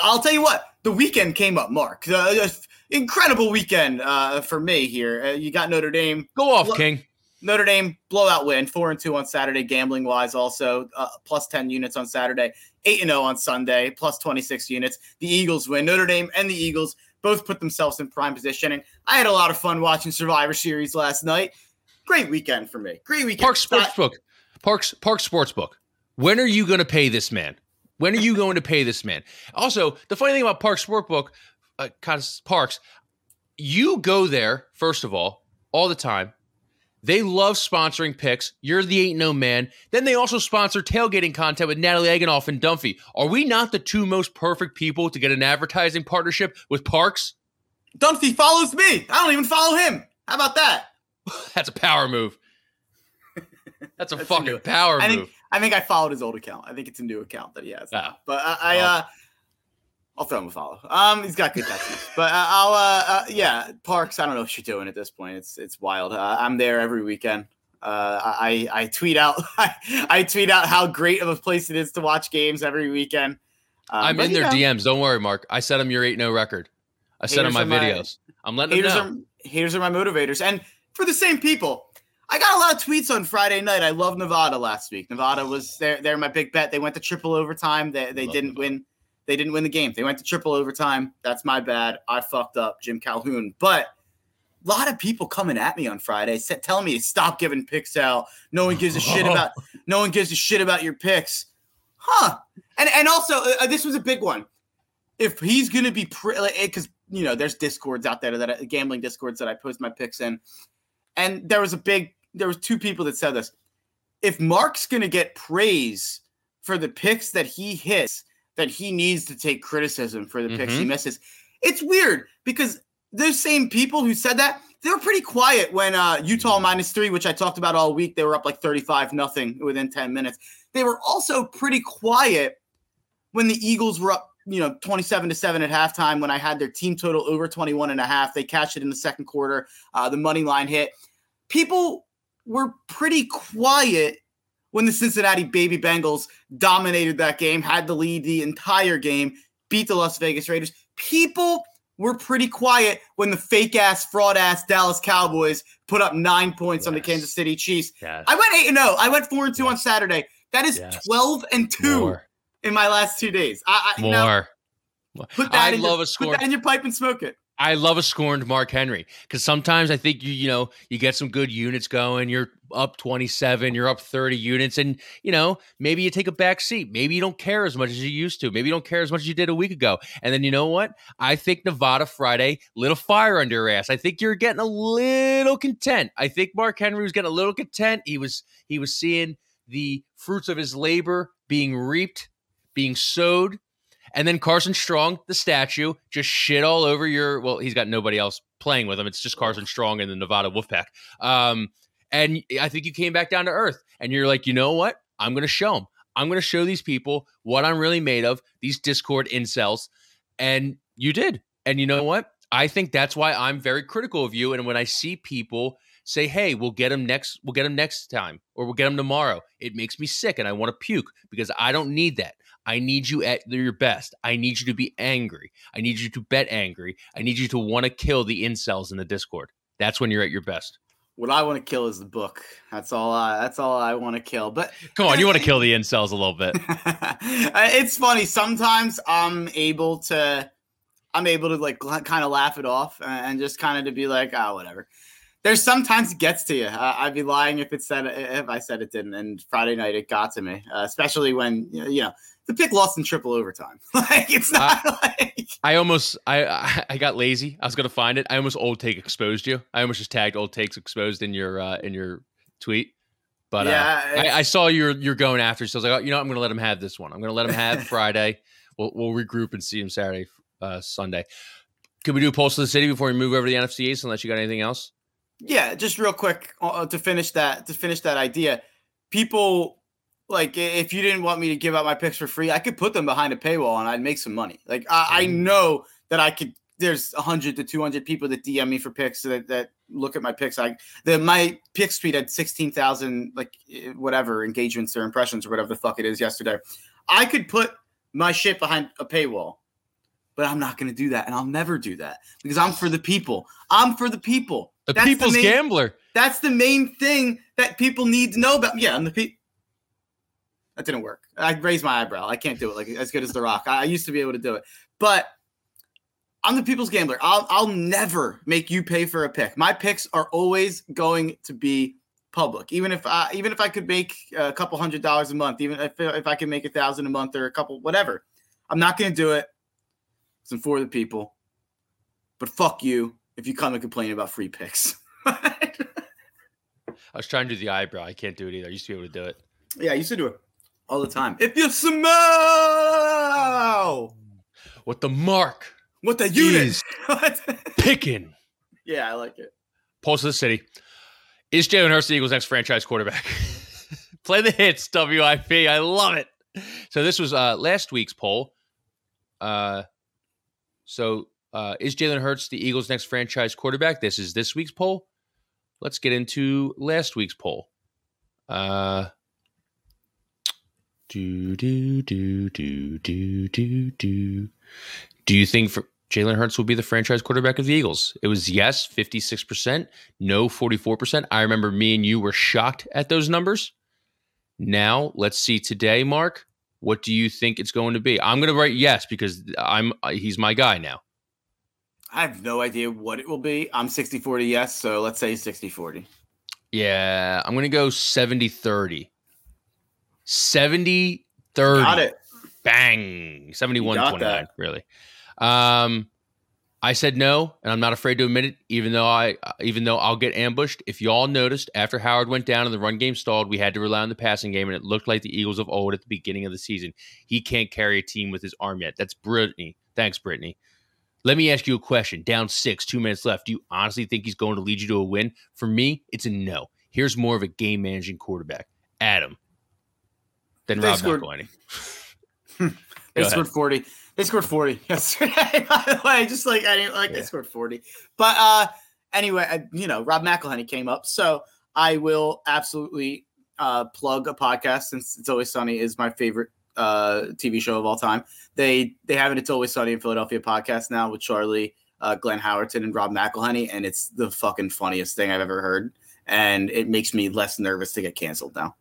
I'll tell you what, the weekend came up, Mark. Uh, incredible weekend uh, for me here. Uh, you got Notre Dame, go off king Notre Dame blowout win, four and two on Saturday, gambling wise, also uh, plus ten units on Saturday, eight and zero on Sunday, plus twenty six units. The Eagles win. Notre Dame and the Eagles both put themselves in prime positioning. I had a lot of fun watching Survivor Series last night. Great weekend for me. Great weekend. park sportsbook Parx park sportsbook when are you going to pay this man when are you going to pay this man also the funny thing about Parx sportsbook uh, Parx you go there first of all all the time they love sponsoring picks. You're the ain't no man. Then they also sponsor tailgating content with Natalie Egenolf and Dunphy. Are we not the two most perfect people to get an advertising partnership with Parx? Dunphy follows me. I don't even follow him. How about that? That's a power move. That's a That's fucking power I move. think I think I followed his old account. I think it's a new account that he has. now. Ah. But I, I uh, I'll throw him a follow. Um, he's got good tattoos. but uh, I'll uh, uh, yeah, Parx. I don't know what you're doing at this point. It's it's wild. Uh, I'm there every weekend. Uh, I I tweet out I, I tweet out how great of a place it is to watch games every weekend. Um, I'm in their know, DMs. Don't worry, Mark. I sent them your 8 0 record. I sent them my are my- videos. I'm letting them Haters know. are haters are my motivators, and for the same people. I got a lot of tweets on Friday night. I love Nevada last week. Nevada was they're they're my big bet. They went to triple overtime. They they Love didn't Nevada. win. They didn't win the game. They went to triple overtime. That's my bad. I fucked up, Jim Calhoun. But a lot of people coming at me on Friday, telling me to stop giving picks out. No one gives a shit about. No one gives a shit about your picks, huh? And and also, uh, uh this was a big one. If he's gonna be because eh, you know there's discords out there that uh, gambling discords that I post my picks in, and there was a big there was two people that said this. If Mark's gonna get praise for the picks that he hits, that he needs to take criticism for the mm-hmm. picks he mm-hmm. misses. It's weird because those same people who said that they were pretty quiet when uh, Utah minus three, which I talked about all week, they were up like 35 nothing within 10 minutes. They were also pretty quiet when the Eagles were up, you know, 27 to 7 at halftime when I had their team total over 21 and a half. They cashed it in the second quarter. Uh, the money line hit. People were pretty quiet when the Cincinnati Baby Bengals dominated that game, had the lead the entire game, beat the Las Vegas Raiders. People were pretty quiet when the fake ass, fraud ass Dallas Cowboys put up nine points yes. on the Kansas City Chiefs. Yes. I went eight and zero. Oh. I went four and two yes. on Saturday. That is twelve and two More. in my last two days. I, I More. put that I in love your, a score. Put that in your pipe and smoke it. I love a scorned Mark Henry because sometimes I think you you know you get some good units going. You're up 27, you're up 30 units, and you know maybe you take a back seat. Maybe you don't care as much as you used to. Maybe you don't care as much as you did a week ago. And then you know what? I think Nevada Friday lit a fire under your ass. I think you're getting a little content. I think Mark Henry was getting a little content. He was he was seeing the fruits of his labor being reaped, being sowed and then Carson Strong, the statue, just shit all over your. Well, he's got nobody else playing with him. It's just Carson Strong and the Nevada Wolfpack. Um, and I think you came back down to earth, and you're like, you know what? I'm going to show them. I'm going to show these people what I'm really made of. These Discord incels, and you did. And you know what? I think that's why I'm very critical of you. And when I see people say, "Hey, we'll get them next. We'll get them next time, or we'll get them tomorrow," it makes me sick, and I want to puke because I don't need that. I need you at your best. I need you to be angry. I need you to bet angry. I need you to want to kill the incels in the Discord. That's when you're at your best. What I want to kill is the book. That's all. I, that's all I want to kill. But come on, you want to kill the incels a little bit. it's funny. Sometimes I'm able to. I'm able to like kind of laugh it off and just kind of to be like, oh, whatever. There's sometimes it gets to you. I'd be lying if it said if I said it didn't. And Friday night it got to me, uh, especially when you know the pick lost in triple overtime. like it's not uh, like I almost I I got lazy. I was gonna find it. I almost old take exposed you. I almost just tagged old takes exposed in your uh in your tweet. But uh, yeah, uh, I, I, saw you're you're going after. So I was like, oh, you know, I'm gonna let him have this one. I'm gonna let him have Friday. We'll we'll regroup and see him Saturday, uh, Sunday. Could we do a pulse of the city before we move over to the NFC East? Unless you got anything else. Yeah, just real quick uh, to finish that to finish that idea. People like if you didn't want me to give out my picks for free, I could put them behind a paywall and I'd make some money. Like I, I know that I could. There's 100 to 200 people that DM me for picks that, that look at my picks. I the my picks tweet had 16,000 like whatever engagements or impressions or whatever the fuck it is yesterday. I could put my shit behind a paywall, but I'm not going to do that, and I'll never do that because I'm for the people. I'm for the people. The that's people's the main, gambler. That's the main thing that people need to know about. Yeah, I'm the people that didn't work. I raised my eyebrow. I can't do it like as good as The Rock. I, I used to be able to do it, but I'm the people's gambler. I'll I'll never make you pay for a pick. My picks are always going to be public. Even if I even if I could make a couple hundred dollars a month, even if if I can make a thousand a month or a couple whatever, I'm not going to do it. It's for the people. But fuck you if you come and complain about free picks. I was trying to do the eyebrow. I can't do it either. I used to be able to do it. Yeah, I used to do it all the time. If you smell what the mark, what the unit is picking. Yeah, I like it. Pulse of the city. Is Jalen Hurts the Eagles' next franchise quarterback? Play the hits, WIP. I love it. So this was uh, last week's poll. Uh, so uh, is Jalen Hurts the Eagles' next franchise quarterback? This is this week's poll. Let's get into last week's poll. Uh, do do do do do do do. Do you think for Jalen Hurts will be the franchise quarterback of the Eagles? It was yes, fifty six percent, no, forty four percent. I remember me and you were shocked at those numbers. Now let's see today, Mark. What do you think it's going to be? I'm going to write yes because I'm he's my guy now. I have no idea what it will be. I'm 60 40 yes, so let's say 60 40. Yeah, I'm going to go 70 30. 70 30. Got it. Bang. 71 29, that. really. Um, I said no, and I'm not afraid to admit it, even though I uh, even though I'll get ambushed. If y'all noticed, after Howard went down and the run game stalled, we had to rely on the passing game, and it looked like the Eagles of old at the beginning of the season. He can't carry a team with his arm yet. That's Brittany. Thanks, Brittany. Let me ask you a question. Down six, two minutes left. Do you honestly think he's going to lead you to a win? For me, it's a no. Here's more of a game managing quarterback, Adam. Then They Rob scored- McElhenney. They scored 40. They scored 40 yesterday. By the way, just like I didn't like they scored 40. But uh anyway, I, you know, Rob McElhenney came up. So I will absolutely uh plug a podcast since It's Always Sunny is my favorite uh TV show of all time. They they have an It's Always Sunny in Philadelphia podcast now with Charlie, uh Glenn Howerton and Rob McElhenney, and it's the fucking funniest thing I've ever heard. And it makes me less nervous to get canceled now.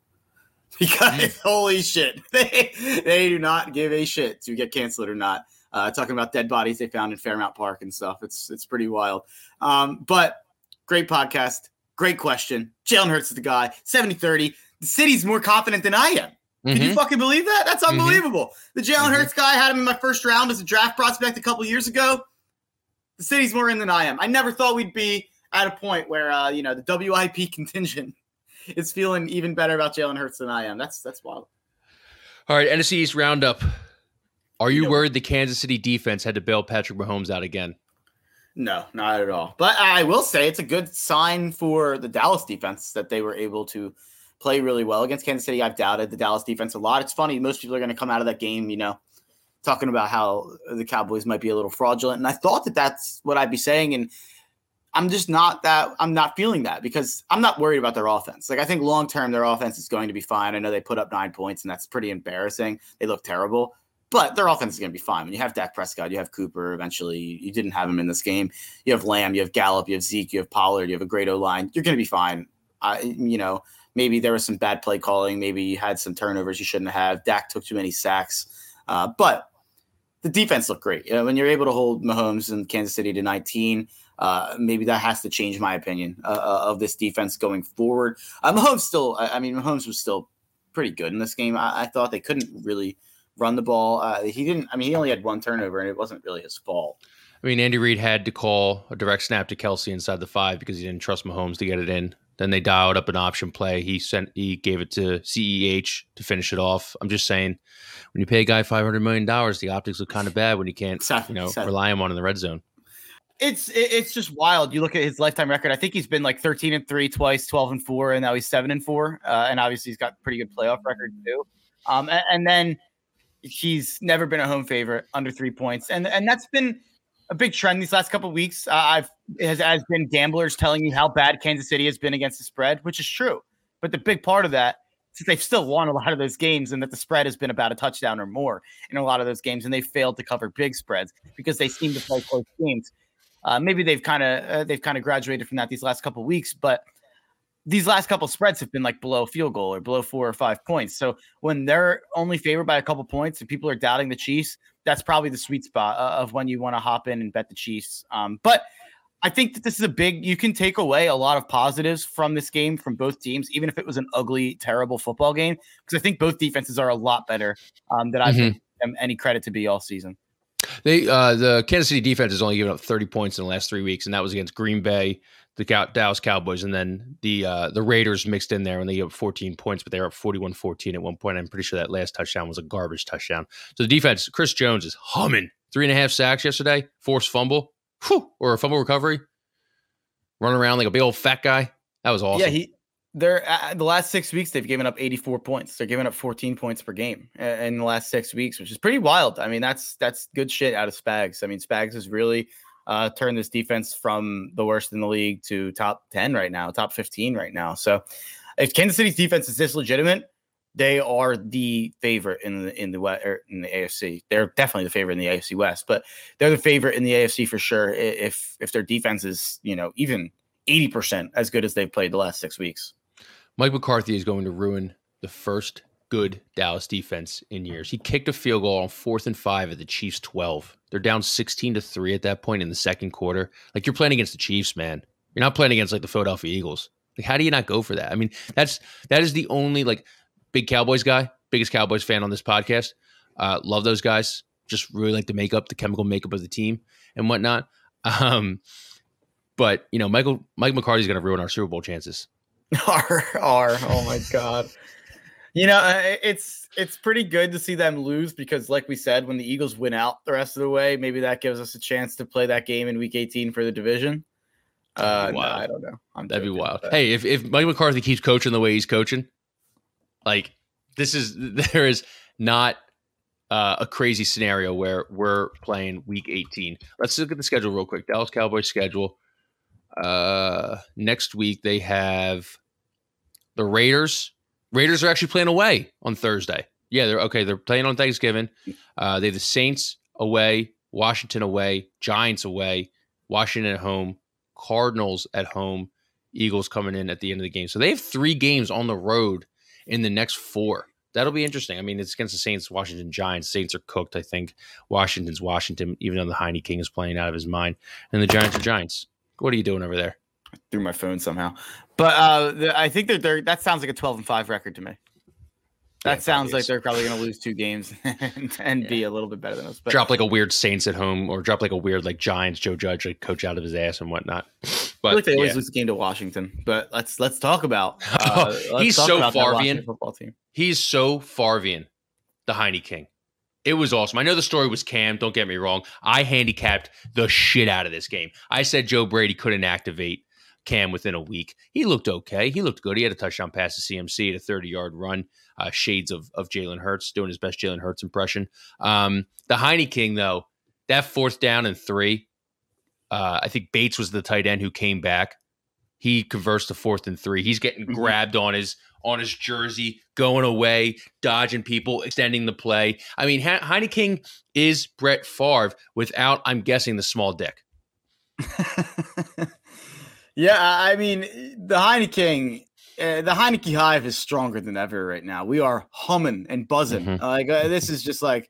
Because holy shit, they they do not give a shit to get canceled or not. Uh, talking about dead bodies they found in Fairmount Park and stuff. It's it's pretty wild. Um, but great podcast, great question. Jalen Hurts is the guy. 70-30. The city's more confident than I am. Can you Mhm. fucking believe that? That's Mhm. unbelievable. The Jalen Mhm. Hurts guy I had him in my first round as a draft prospect a couple years ago. The city's more in than I am. I never thought we'd be at a point where uh, you know the WIP contingent is feeling even better about Jalen Hurts than I am. That's that's wild. All right, NFC East roundup. Are you worried the Kansas City defense had to bail Patrick Mahomes out again? No, not at all. But I will say it's a good sign for the Dallas defense that they were able to play really well against Kansas City. I've doubted the Dallas defense a lot. It's funny, most people are going to come out of that game, you know, talking about how the Cowboys might be a little fraudulent. And I thought that that's what I'd be saying. And I'm just not that, I'm not feeling that because I'm not worried about their offense. Like, I think long term, their offense is going to be fine. I know they put up nine points, and that's pretty embarrassing. They look terrible. But their offense is going to be fine. When you have Dak Prescott, you have Cooper. Eventually, you didn't have him in this game you have Lamb, you have Gallup, you have Zeke, you have Pollard, you have a great O line. You're going to be fine. I, you know, maybe there was some bad play calling. Maybe you had some turnovers you shouldn't have. Dak took too many sacks, uh, but the defense looked great. You know, when you're able to hold Mahomes and Kansas City to 19, uh, maybe that has to change my opinion uh, uh, of this defense going forward. Uh, Mahomes still, I, I mean, Mahomes was still pretty good in this game. I, I thought they couldn't really run the ball. Uh, he didn't. I mean, he only had one turnover, and it wasn't really his fault. I mean, Andy Reid had to call a direct snap to Kelce inside the five because he didn't trust Mahomes to get it in. Then they dialed up an option play. He sent he gave it to CEH to finish it off. I'm just saying, when you pay a guy five hundred million dollars, the optics look kind of bad when you can't, you know, rely him on in the red zone. It's it's just wild. You look at his lifetime record. I think he's been like 13 and three twice, 12 and four, and now he's seven and four. Uh, and obviously he's got pretty good playoff record too. Um, and, and then he's never been a home favorite under three points, and and that's been a big trend these last couple weeks. Uh, I've has, has been gamblers telling you how bad Kansas City has been against the spread, which is true. But the big part of that that they've still won a lot of those games, and that the spread has been about a touchdown or more in a lot of those games, and they failed to cover big spreads because they seem to play close games. Uh, maybe they've kind of uh, they've kind of graduated from that these last couple weeks, but these last couple spreads have been like below field goal or below four or five points. So when they're only favored by a couple points and people are doubting the Chiefs, that's probably the sweet spot uh, of when you want to hop in and bet the Chiefs. Um, but I think that this is a big. You can take away a lot of positives from this game from both teams, even if it was an ugly, terrible football game, because I think both defenses are a lot better um, than I've Mhm. given them any credit to be all season. They uh, the Kansas City defense has only given up 30 points in the last three weeks, and that was against Green Bay, the Cow- Dallas Cowboys, and then the uh, the Raiders mixed in there, and they gave up 14 points, but they were up 41-14 at one point. I'm pretty sure that last touchdown was a garbage touchdown. So the defense, Chris Jones is humming. Three and a half sacks yesterday, forced fumble, whew, or a fumble recovery, running around like a big old fat guy. That was awesome. Yeah, he they're uh, the last six weeks they've given up 84 points. They're giving up 14 points per game uh, in the last six weeks, which is pretty wild. I mean, that's that's good shit out of Spags. I mean, Spags has really uh, turned this defense from the worst in the league to top 10 right now, top 15 right now. So if Kansas City's defense is this legitimate, they are the favorite in the in the West or in the AFC. They're definitely the favorite in the AFC West, but they're the favorite in the AFC for sure. If if their defense is you know even 80% as good as they've played the last six weeks. Mike McCarthy is going to ruin the first good Dallas defense in years. He kicked a field goal on fourth and five at the Chiefs 12. They're down 16 to 3 at that point in the second quarter. Like you're playing against the Chiefs, man. You're not playing against like the Philadelphia Eagles. Like, how do you not go for that? I mean, that's that is the only like big Cowboys guy, biggest Cowboys fan on this podcast. Uh, love those guys. Just really like the makeup, the chemical makeup of the team and whatnot. Um, but you know, Michael Mike McCarthy's going to ruin our Super Bowl chances. Are are oh my god. You know, uh, it's it's pretty good to see them lose because, like we said, when the Eagles win out the rest of the way, maybe that gives us a chance to play that game in Week 18 for the division. Uh, no, I don't know. I'm That'd be wild. Hey, if if Mike McCarthy keeps coaching the way he's coaching, like this is there is not uh, a crazy scenario where we're playing Week 18. Let's look at the schedule real quick. Dallas Cowboys schedule. Uh, next week they have the Raiders. Raiders are actually playing away on Thursday. Yeah, they're okay. They're playing on Thanksgiving. Uh, they have the Saints away, Washington away, Giants away, Washington at home, Cardinals at home, Eagles coming in at the end of the game. So they have three games on the road in the next four. That'll be interesting. I mean, it's against the Saints, Washington Giants. Saints are cooked, I think. Washington's Washington, even though the Heinicke King is playing out of his mind. And the Giants are Giants. What are you doing over there? Through my phone somehow. But uh, I think that they're, that sounds like a 12 and 5 record to me. That yeah, sounds like they're probably going to lose two games and, and yeah. be a little bit better than us. But drop like a weird Saints at home, or drop like a weird like Giants, Joe Judge, like coach out of his ass and whatnot. But like they always yeah. lose the game to Washington. But let's let's talk about. Uh, let's he's talk so about Farvian. Football team. He's so Farvian, the Heinicke King. It was awesome. I know the story was Cam. Don't get me wrong. I handicapped the shit out of this game. I said Joe Brady couldn't activate Cam within a week. He looked okay. He looked good. He had a touchdown pass to CMC at a 30 yard run. Uh, shades of of Jalen Hurts doing his best Jalen Hurts impression. Um, the Heinicke King though, that fourth down and three. Uh, I think Bates was the tight end who came back. He converts to fourth and three. He's getting mm-hmm. grabbed on his on his jersey, going away, dodging people, extending the play. I mean, he- Heinicke King is Brett Favre without, I'm guessing, the small dick. Yeah, I mean the Heinicke, uh, the Heinicke Hive is stronger than ever right now. We are humming and buzzing. Mm-hmm. like uh, this is just like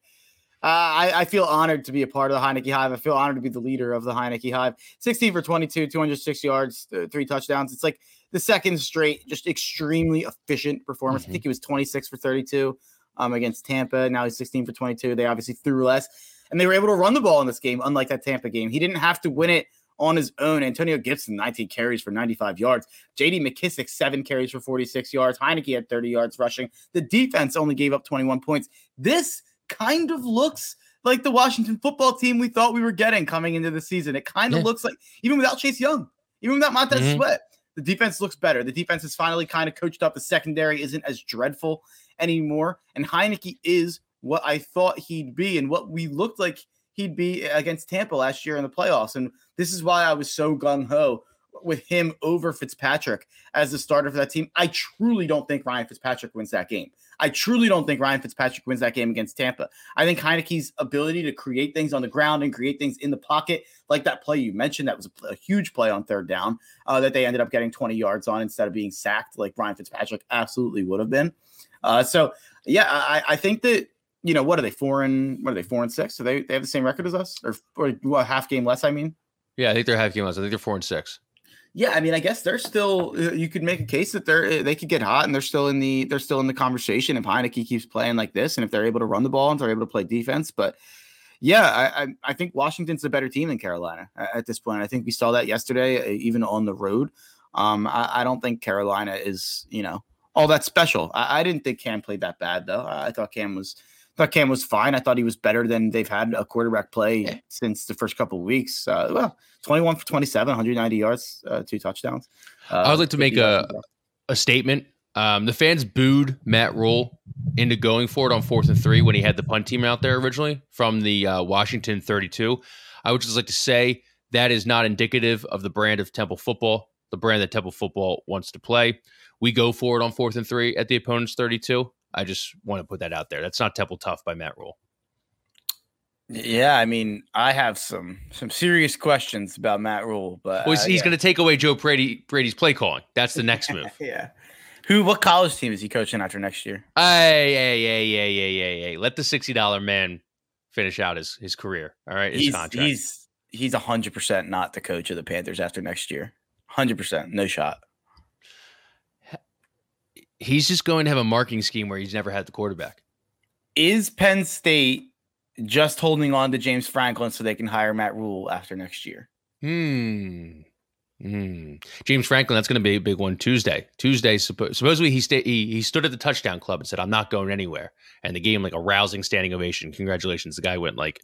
uh, I, I, feel honored to be a part of the Heinicke Hive. I feel honored to be the leader of the Heinicke Hive. 16 for 22, 206 yards, uh, three touchdowns. It's like the second straight, just extremely efficient performance. Mm-hmm. I think he was 26 for 32 um, against Tampa. Now he's 16 for 22. They obviously threw less, and they were able to run the ball in this game, unlike that Tampa game. He didn't have to win it on his own. Antonio Gibson, 19 carries for 95 yards. JD McKissic, seven carries for 46 yards. Heinicke had 30 yards rushing. The defense only gave up 21 points. This kind of looks like the Washington football team we thought we were getting coming into the season. It kind of yeah. looks like, even without Chase Young, even without Montez mm-hmm. Sweat, the defense looks better. The defense is finally kind of coached up. The secondary isn't as dreadful anymore. And Heinicke is what I thought he'd be and what we looked like – he'd be against Tampa last year in the playoffs. And this is why I was so gung ho with him over Fitzpatrick as the starter for that team. I truly don't think Ryan Fitzpatrick wins that game. I truly don't think Ryan Fitzpatrick wins that game against Tampa. I think Heinicke's ability to create things on the ground and create things in the pocket, like that play you mentioned, that was a, a huge play on third down uh, that they ended up getting 20 yards on instead of being sacked, like Ryan Fitzpatrick absolutely would have been. Uh, so, yeah, I, I think that you know, what are they four and what are they four and six? So they they have the same record as us, or or what, half game less? I mean, yeah, I think they're half game less. I think they're four and six. Yeah, I mean, I guess they're still. Uh, you could make a case that they're uh, they could get hot and they're still in the they're still in the conversation if Heinicke keeps playing like this and if they're able to run the ball and they're able to play defense. But yeah, I I, think Washington's a better team than Carolina at this point. I think we saw that yesterday, uh, even on the road. Um, I, I don't think Carolina is you know all that special. I, I didn't think Cam played that bad though. I thought Cam was thought Cam was fine. I thought he was better than they've had a quarterback play yeah. since the first couple of weeks. Uh, well, 21 for 27, 190 yards, uh, two touchdowns. Uh, I would like to make a, a statement. Um, the fans booed Matt Rhule into going for it on fourth and three when he had the punt team out there originally from the uh, Washington 32. I would just like to say that is not indicative of the brand of Temple football, the brand that Temple football wants to play. We go for it on fourth and three at the opponent's 32. I just want to put that out there. That's not Temple Tough by Matt Rhule. Yeah, I mean, I have some some serious questions about Matt Rhule, but well, he's, uh, he's yeah. going to take away Joe Brady Brady's play calling. That's the next move. yeah. Who? What college team is he coaching after next year? Hey, hey, hey, hey, hey, hey, hey. Let the sixty dollar man finish out his his career. All right, his he's contract. he's he's hundred percent not the coach of the Panthers after next year. Hundred percent, no shot. He's just going to have a marking scheme where he's never had the quarterback. Is Penn State just holding on to James Franklin so they can hire Matt Rhule after next year? Hmm. Hmm. James Franklin, that's going to be a big one Tuesday. Tuesday, suppo- supposedly he, sta- he he stood at the touchdown club and said, "I'm not going anywhere," and they gave him like a rousing standing ovation. Congratulations, the guy went like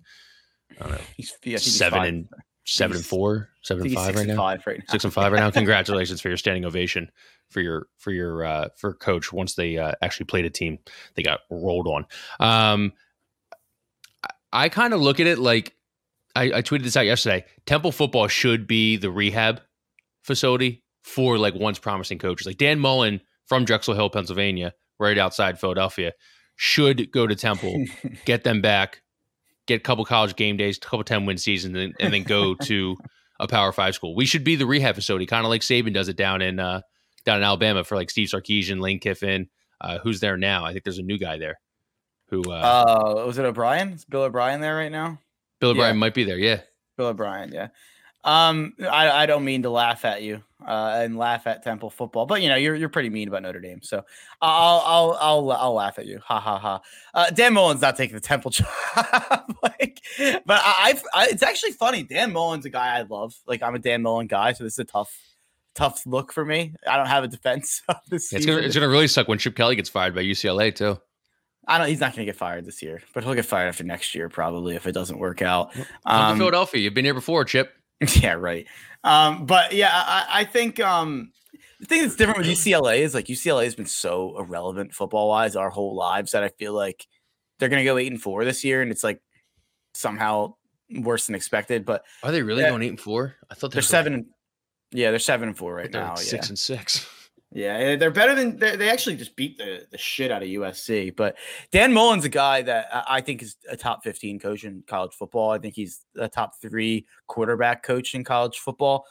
I don't know He's, yeah, he's seven five. and seven and four, seven and five right and now. five right now. Six and five right now. Congratulations for your standing ovation for your for your uh, for coach. Once they uh, actually played a team, they got rolled on. Um, I, I kind of look at it like I, I tweeted this out yesterday. Temple football should be the rehab facility for like once promising coaches. Like Dan Mullen from Drexel Hill, Pennsylvania, right outside Philadelphia, should go to Temple, get them back, get a couple college game days, a couple ten win seasons, and, and then go to a Power Five school. We should be the rehab facility, kind of like Saban does it down in uh, down in Alabama for like Steve Sarkisian, Lane Kiffin. Uh, who's there now? I think there's a new guy there. Who uh, Uh, was it O'Brien? Is Bill O'Brien there right now? Bill O'Brien yeah. might be there. Yeah, Bill O'Brien, yeah. Um, I, I don't mean to laugh at you uh, and laugh at Temple football, but you know you're you're pretty mean about Notre Dame, so I'll I'll I'll I'll laugh at you. Ha ha ha. Uh, Dan Mullen's not taking the Temple job, like, but I, I it's actually funny. Dan Mullen's a guy I love. Like I'm a Dan Mullen guy, so this is a tough tough look for me. I don't have a defense this. it's gonna it's gonna really suck when Chip Kelly gets fired by UCLA too. I don't. He's not going to get fired this year, but he'll get fired after next year probably if it doesn't work out. Um, to Philadelphia. You've been here before, Chip. Yeah, right. Um, but yeah, I, I think um, the thing that's different with UCLA is like UCLA has been so irrelevant football wise our whole lives that I feel like they're going to go eight and four this year, and it's like somehow worse than expected. But Are they really Yeah. going eight and four? I thought they they're seven. And, yeah, they're seven and four right now. like Yeah, six and six. yeah, they're better than they, they actually just beat the, the shit out of USC. But Dan Mullen's a guy that I I think is a top 15 coach in college football. I think he's a top three quarterback coach in college football.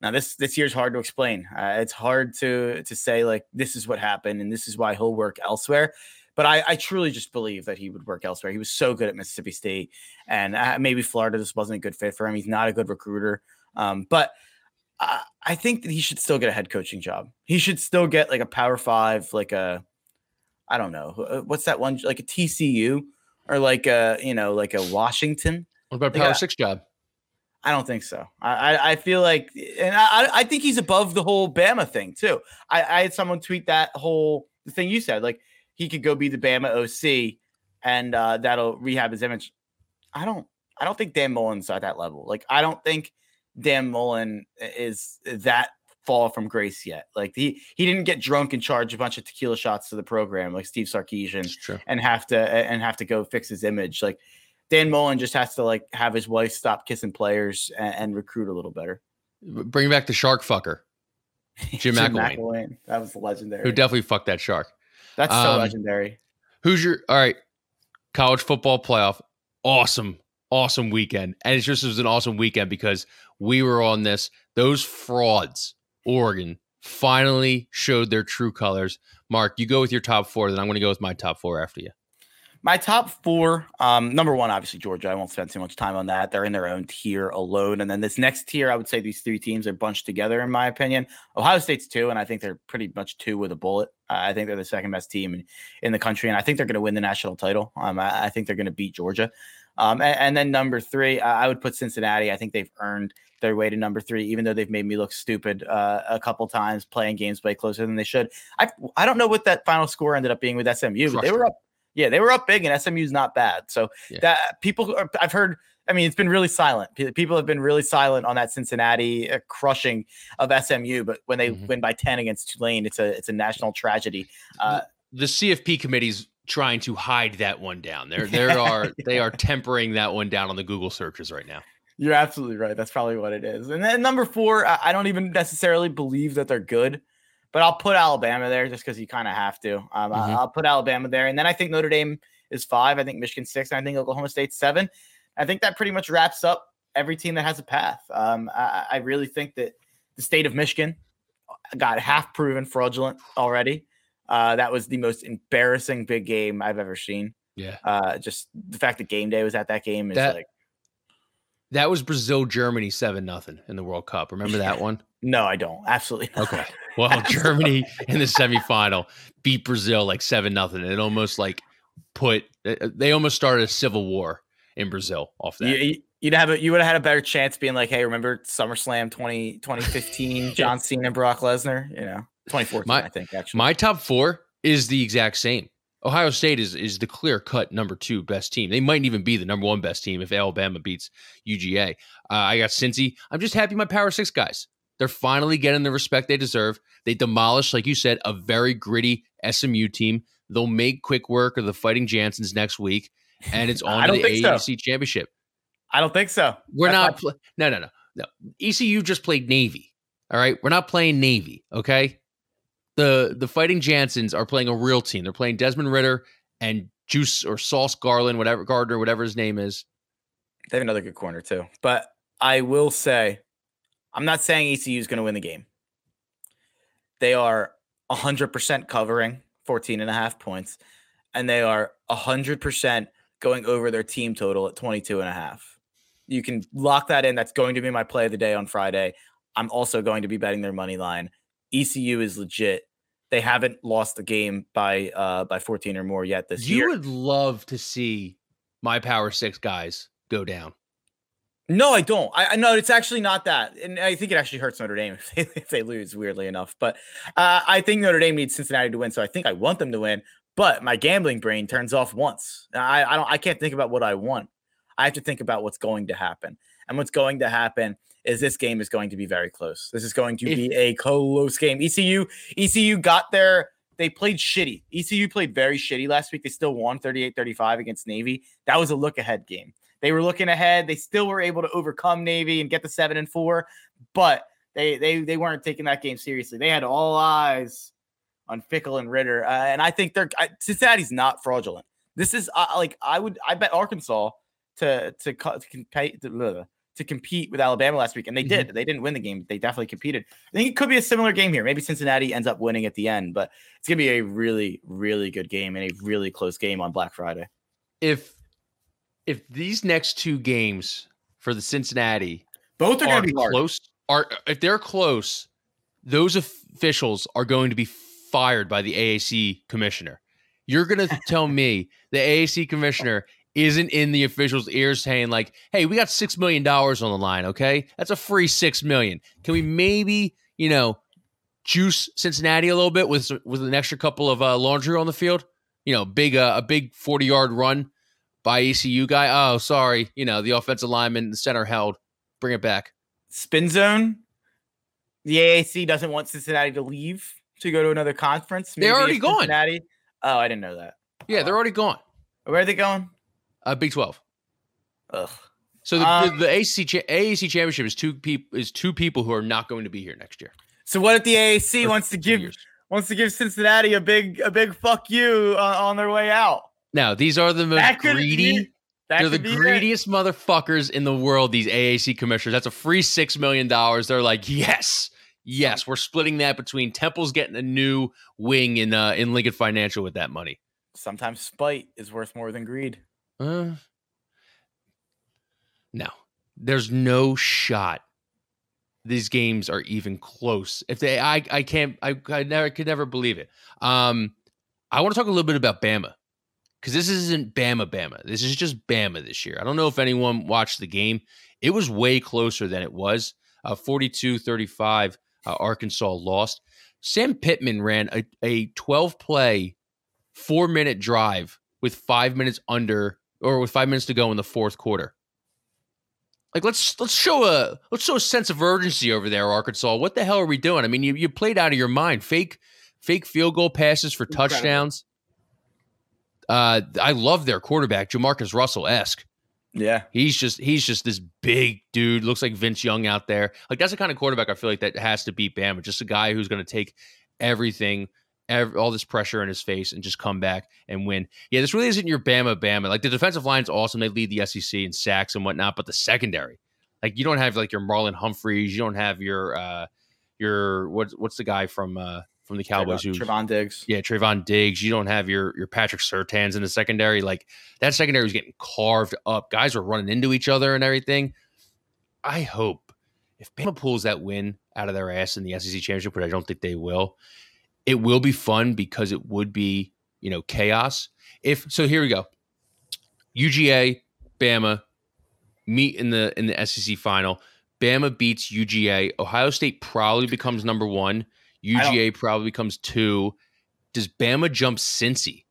Now this this year's hard to explain. Uh, it's hard to to say like this is what happened and this is why he'll work elsewhere. But I, I truly just believe that he would work elsewhere. He was so good at Mississippi State, and uh, maybe Florida just wasn't a good fit for him. He's not a good recruiter. Um, but I, I think that he should still get a head coaching job. He should still get like a Power Five, like a, I don't know, uh, what's that one, like a TCU or like a, you know, like a Washington. What about a Power got- Six job? I don't think so. I I, I feel like, and I I think he's above the whole Bama thing too. I, I had someone tweet that whole thing you said, like he could go be the Bama OC, and uh, that'll rehab his image. I don't I don't think Dan Mullen's at that level. Like I don't think Dan Mullen is that fall from grace yet. Like he he didn't get drunk and charge a bunch of tequila shots to the program like Steve Sarkisian and have to and have to go fix his image. Like Dan Mullen just has to like have his wife stop kissing players and, and recruit a little better. Bring back the shark fucker, Jim McElwain. That was legendary. who definitely fucked that shark. That's so um, legendary. Who's your all right? College football playoff. Awesome, awesome weekend. And it's just it was an awesome weekend because we were on this. Those frauds, Oregon, finally showed their true colors. Mark, you go with your top four, then I'm going to go with my top four after you. My top four, um, number one, obviously Georgia. I won't spend too much time on that. They're in their own tier alone. And then this next tier, I would say these three teams are bunched together, in my opinion. Ohio State's two, and I think they're pretty much two with a bullet. Uh, I think they're the second best team in, in the country, and I think they're going to win the national title. Um, I, I think they're going to beat Georgia. Um, and, and then number three, I, I would put Cincinnati. I think they've earned their way to number three, even though they've made me look stupid uh, a couple times playing games way closer than they should. I I don't know what that final score ended up being with SMU, but they were up. Yeah, they were up big, and SMU's not bad. So Yeah. that people, are, I've heard. I mean, it's been really silent. People have been really silent on that Cincinnati uh, crushing of SMU, but when they Mhm. win by ten against Tulane, it's a it's a national tragedy. Uh, the CFP committee's trying to hide that one down. There, there are they are tempering that one down on the Google searches right now. You're absolutely right. That's probably what it is. And then number four, I, don't even necessarily believe that they're good, but I'll put Alabama there just because you kind of have to. Um, Mhm. I'll put Alabama there, and then I think Notre Dame is five. I think Michigan six, and I think Oklahoma State seven. I think that pretty much wraps up every team that has a path. Um, I, I really think that the state of Michigan got half proven fraudulent already. Uh, that was the most embarrassing big game I've ever seen. Yeah. Uh, just the fact that game day was at that game is That- like, That was Brazil Germany 7 nothing in the World Cup. Remember that one? no, I don't. Absolutely not. Okay. Well, Germany in the semifinal beat Brazil like 7 nothing. It almost like put uh, they almost started a civil war in Brazil off that. You, you'd have a, you would have had a better chance being like, hey, remember SummerSlam 20, 2015, John Cena and Brock Lesnar? You know, 2014, My- I think, actually. My top 4 is the exact same. Ohio State is is the clear cut number 2 best team. They might even be the number 1 best team if Alabama beats UGA. Uh, I got Cincy. I'm just happy my Power 6 guys. They're finally getting the respect they deserve. They demolished, like you said, a very gritty SMU team. They'll make quick work of the Fighting Jansons next week, and it's on to the think so. Championship. I don't think so. We're That's not. Pl- no, no, no, no. ECU just played Navy. All right, we're not playing Navy. Okay. The the Fighting Jansons are playing a real team. They're playing Desmond Ridder and Juice or Sauce Garland, whatever Gardner, whatever his name is. They have another good corner too. But I will say, I'm not saying ECU is going to win the game. They are 100% covering 14 and a half points, and they are 100% going over their team total at 22 and a half. You can lock that in. That's going to be my play of the day on Friday. I'm also going to be betting their money line. ECU is legit. They haven't lost the game by uh by 14 or more yet this you year. You would love to see my Power Six guys go down. No, I don't. I, I know it's actually not that, and I think it actually hurts Notre Dame if they, if they lose. Weirdly enough, but uh, I think Notre Dame needs Cincinnati to win, so I think I want them to win. But my gambling brain turns off once. I, I don't. I can't think about what I want. I have to think about what's going to happen, and what's going to happen is this game is going to be very close. This is going to be a close game. ECU, ECU got there. They played shitty. ECU played very shitty last week. They still won 38-35 against Navy. That was a look ahead game. They were looking ahead. They still were able to overcome Navy and get the seven and four, but they they they weren't taking that game seriously. They had all eyes on Fickell and Ridder, uh, and I think they're I, Cincinnati's not fraudulent. This is uh, like I would I bet Arkansas to to to compete to, blah, to compete with Alabama last week, and they mm-hmm. did. They didn't win the game, but they definitely competed. I think it could be a similar game here. Maybe Cincinnati ends up winning at the end, but it's gonna be a really really good game and a really close game on Black Friday. If if these next two games for the Cincinnati Both are are gonna be hard. close, are if they're close, those officials are going to be fired by the AAC commissioner. You're going to tell me the AAC commissioner isn't in the officials' ears saying like, "Hey, we got six million dollars on the line. Okay, that's a free six million. Can we maybe, you know, juice Cincinnati a little bit with with an extra couple of uh, laundry on the field? You know, big uh, a big forty yard run by ECU guy. Oh, sorry, you know, the offensive lineman, the center held. Bring it back. spin zone. The AAC doesn't want Cincinnati to leave to go to another conference. They're already gone. Cincinnati. Oh, I didn't know that. Yeah, they're already gone. Where are they going? Uh, Big Twelve. Ugh. So the, Um, the, the cha- AAC championship is two people is two people who are not going to be here next year. So what if the AAC wants to give years. wants to give Cincinnati a big a big fuck you on, on their way out? Now these are the most greedy. be- They're the be it. greediest motherfuckers in the world. These AAC commissioners. That's a free six million dollars. They're like, yes, yes, we're splitting that between Temple's getting a new wing in uh, in Lincoln Financial with that money. Sometimes spite is worth more than greed. Uh, no, there's no shot. These games are even close. If they, I, I can't, I, I never could never believe it. Um, I want to talk a little bit about Bama because this isn't Bama, Bama. This is just Bama this year. I don't know if anyone watched the game. It was way closer than it was. Uh, 42 35, uh, Arkansas lost. Sam Pittman ran a, a 12 play, four minute drive with five minutes under or with five minutes to go in the fourth quarter. Like let's let's show a let's show a sense of urgency over there, Arkansas. What the hell are we doing? I mean, you, you played out of your mind. Fake fake field goal passes for Incredible. touchdowns. Uh, I love their quarterback, Jamarcus Russell esque. Yeah. He's just he's just this big dude. Looks like Vince Young out there. Like that's the kind of quarterback I feel like that has to beat Bama. Just a guy who's going to take everything, ev all this pressure in his face, and just come back and win. Yeah, this really isn't your Bama Bama. Like the defensive line's awesome. They lead the SEC in sacks and whatnot, but the secondary, like you don't have like your Marlon Humphreys, you don't have your uh your what's what's the guy from uh from the Cowboys Trevon, who Trevon Diggs. yeah, Trevon Diggs. You don't have your your Patrick Surtains in the secondary. Like that secondary was getting carved up. Guys were running into each other and everything. I hope if Bama pulls that win out of their ass in the SEC championship, which I don't think they will, it will be fun because it would be you know chaos. If so, here we go. UGA, Bama meet in the in the SEC final. Bama beats UGA. Ohio State probably becomes number one. UGA probably becomes two. Does Bama jump Cincy?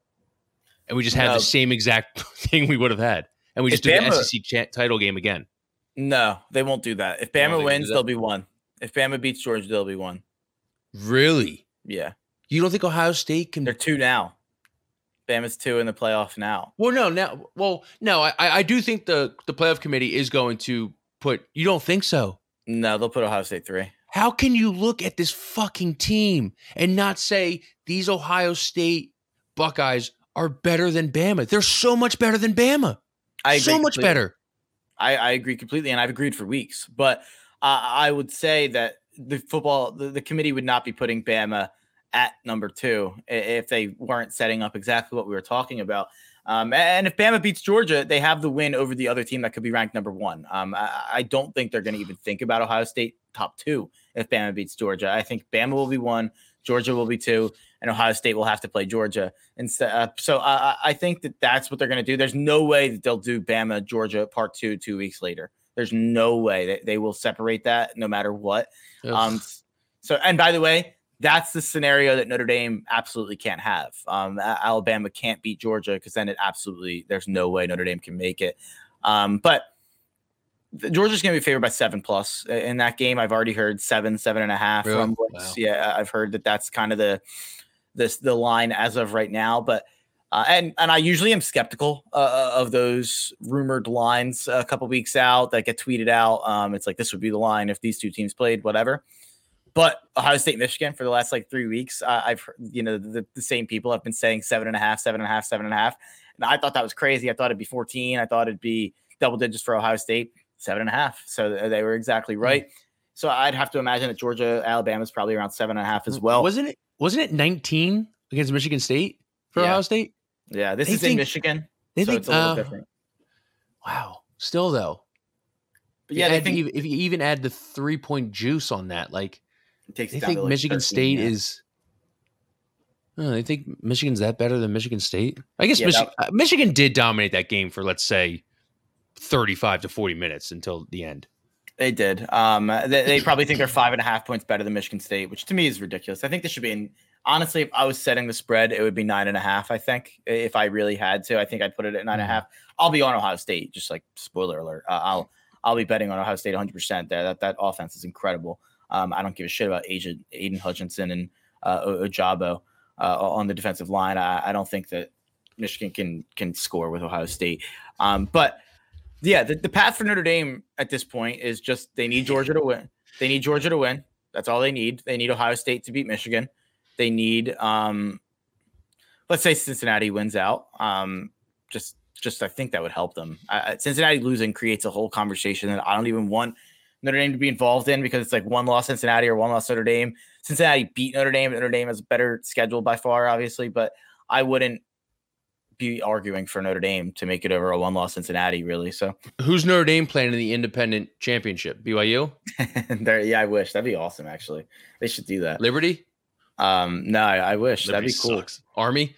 And we just have No. the same exact thing we would have had. And we If just do Bama- the SEC title game again. No, they won't do that. If Bama wins, they'll be one. If Bama beats Georgia, they'll be one. Really? Yeah, You don't think Ohio State can they're two now. Bama's two in the playoff now. Well, no, now, well, no, I, I I do think the the playoff committee is going to put. You don't think so? No, they'll put Ohio State three. How can you look at this fucking team and not say these Ohio State Buckeyes are better than Bama? They're so much better than Bama. I agree so much completely. better. I, I agree completely, and I've agreed for weeks. But uh, I would say that the football, the, the committee would not be putting Bama at number two if they weren't setting up exactly what we were talking about. Um, and if Bama beats Georgia, they have the win over the other team that could be ranked number one. Um, I, I don't think they're going to even think about Ohio State top two if Bama beats Georgia. I think Bama will be one, Georgia will be two, and Ohio State will have to play Georgia. And so, uh, so I, I- think that that's what they're going to do. There's no way that they'll do Bama Georgia part two two weeks later. There's no way that they will separate that no matter what. Ugh. Um, so and by the way, that's the scenario that Notre Dame absolutely can't have. Um, Alabama can't beat Georgia because then it absolutely there's no way Notre Dame can make it. Um, but the- Georgia's going to be favored by seven plus in that game. I've already heard seven, seven and a half. Really? Wow. Yeah, I've heard that that's kind of the this the line as of right now. But uh, and and I usually am skeptical uh, of those rumored lines a couple weeks out that get tweeted out. Um, it's like this would be the line if these two teams played, whatever. But Ohio State, Michigan for the last like three weeks, uh, I've heard, you know the, the same people have been saying seven and a half, seven and a half, seven and a half, and I thought that was crazy. I thought it'd be fourteen. I thought it'd be double digits for Ohio State, seven and a half. So they were exactly right. So I'd have to imagine that Georgia, Alabama's probably around seven and a half as well. wasn't it? Wasn't it 19 against Michigan State for Yeah. Ohio State? yeah, this they is think- in Michigan, They so think. it's a little uh, different. Wow. Still though. But yeah, think if you even add the three point juice on that, like it takes they think like, Michigan State is. Oh, they think Michigan's that better than Michigan State? I guess Yeah, Michi- uh, Michigan did dominate that game for let's say thirty-five to forty minutes until the end. They did. Um, they, they probably think they're five and a half points better than Michigan State, which to me is ridiculous. I think they should be in. Honestly, if I was setting the spread, it would be nine and a half. I think if I really had to, I think I'd put it at nine and a Mhm. half. I'll be on Ohio State. Just like spoiler alert, uh, I'll I'll be betting on Ohio State 100. percent That that that offense is incredible. Um, I don't give a shit about Aidan, Aidan Hutchinson and uh, Ojabo uh, on the defensive line. I, I don't think that Michigan can can score with Ohio State. Um, but yeah, the, the path for Notre Dame at this point is just they need Georgia to win. They need Georgia to win. That's all they need. They need Ohio State to beat Michigan. They need um let's say Cincinnati wins out. Um just just I think that would help them. Uh, Cincinnati losing creates a whole conversation that I don't even want Notre Dame to be involved in because it's like one loss Cincinnati or one loss Notre Dame. Cincinnati beat Notre Dame. Notre Dame has a better schedule by far, obviously, but I wouldn't be arguing for Notre Dame to make it over a one loss Cincinnati, really. So Who's Notre Dame playing in the independent championship? BYU, there, yeah, I wish that'd be awesome. Actually, they should do that. Liberty. Um, no, I, I wish Liberty that'd be cool. sucks. Army.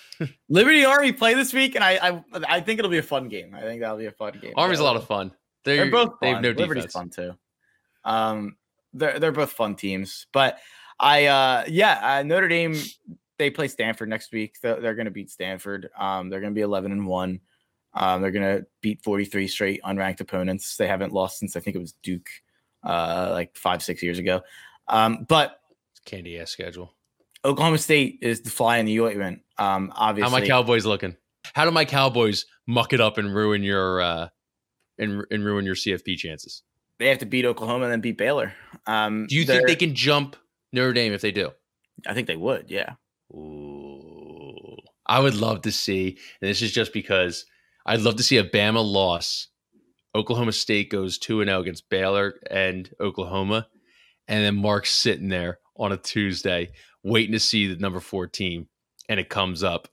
Liberty Army play this week, and I, I, I think it'll be a fun game. I think that'll be a fun game. Army's a lot of fun. They're, They're both They have fun. no Liberty's defense. fun too. Um, they're they're both fun teams, but I, uh, yeah, uh, Notre Dame. They play Stanford next week. They're, they're going to beat Stanford. Um, they're going to be eleven and one. Um, they're going to beat forty three straight unranked opponents. They haven't lost since I think it was Duke, uh, like five six years ago. Um, but Candy ass schedule. Oklahoma State is the fly in the ointment. Um, obviously, How my Cowboys looking? How do my Cowboys muck it up and ruin your uh and and ruin your CFP chances? they have to beat Oklahoma and then beat Baylor. Um, Do you think they can jump Notre Dame if they do? I think they would. Yeah. Ooh. I would love to see, and this is just because I'd love to see a Bama loss. Oklahoma State goes 2 and 0 against Baylor and Oklahoma, and then Mark's sitting there on a Tuesday waiting to see the number four team, and it comes up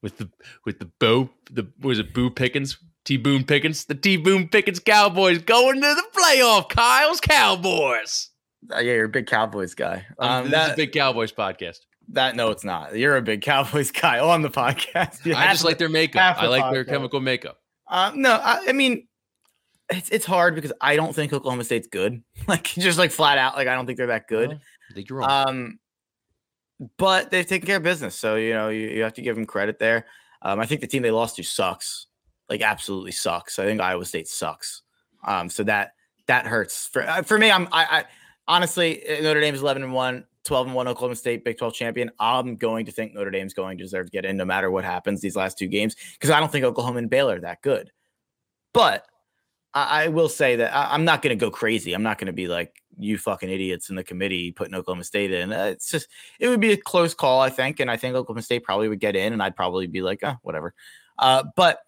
with the with the Bo the was it Boo Pickens T Boone Pickens the T Boone Pickens Cowboys going to the playoff. Kyle's Cowboys. Uh, yeah, you're a big Cowboys guy. Um, Um, this is a big Cowboys podcast. that no, it's not. You're a big Cowboys guy on the podcast. You I just to- like their makeup. I the like their chemical makeup. Uh, no, I, I mean, it's it's hard because I don't think Oklahoma State's good. Like just like flat out, like I don't think they're that good. I think you're wrong. Um, but they've taken care of business, so you know you, you have to give them credit there. Um, I think the team they lost to sucks, like absolutely sucks. I think Iowa State sucks. Um, so that that hurts for uh, for me. I'm I, I honestly uh, Notre Dame is 11 and one. 12 and 1 Oklahoma State Big 12 champion. I'm going to think Notre Dame's going to deserve to get in no matter what happens these last two games because I don't think Oklahoma and Baylor are that good. But I, I will say that I, I'm not going to go crazy. I'm not going to be like you fucking idiots in the committee putting Oklahoma State in. Uh, it's just it would be a close call, I think, and I think Oklahoma State probably would get in, and I'd probably be like, oh, whatever. Uh, but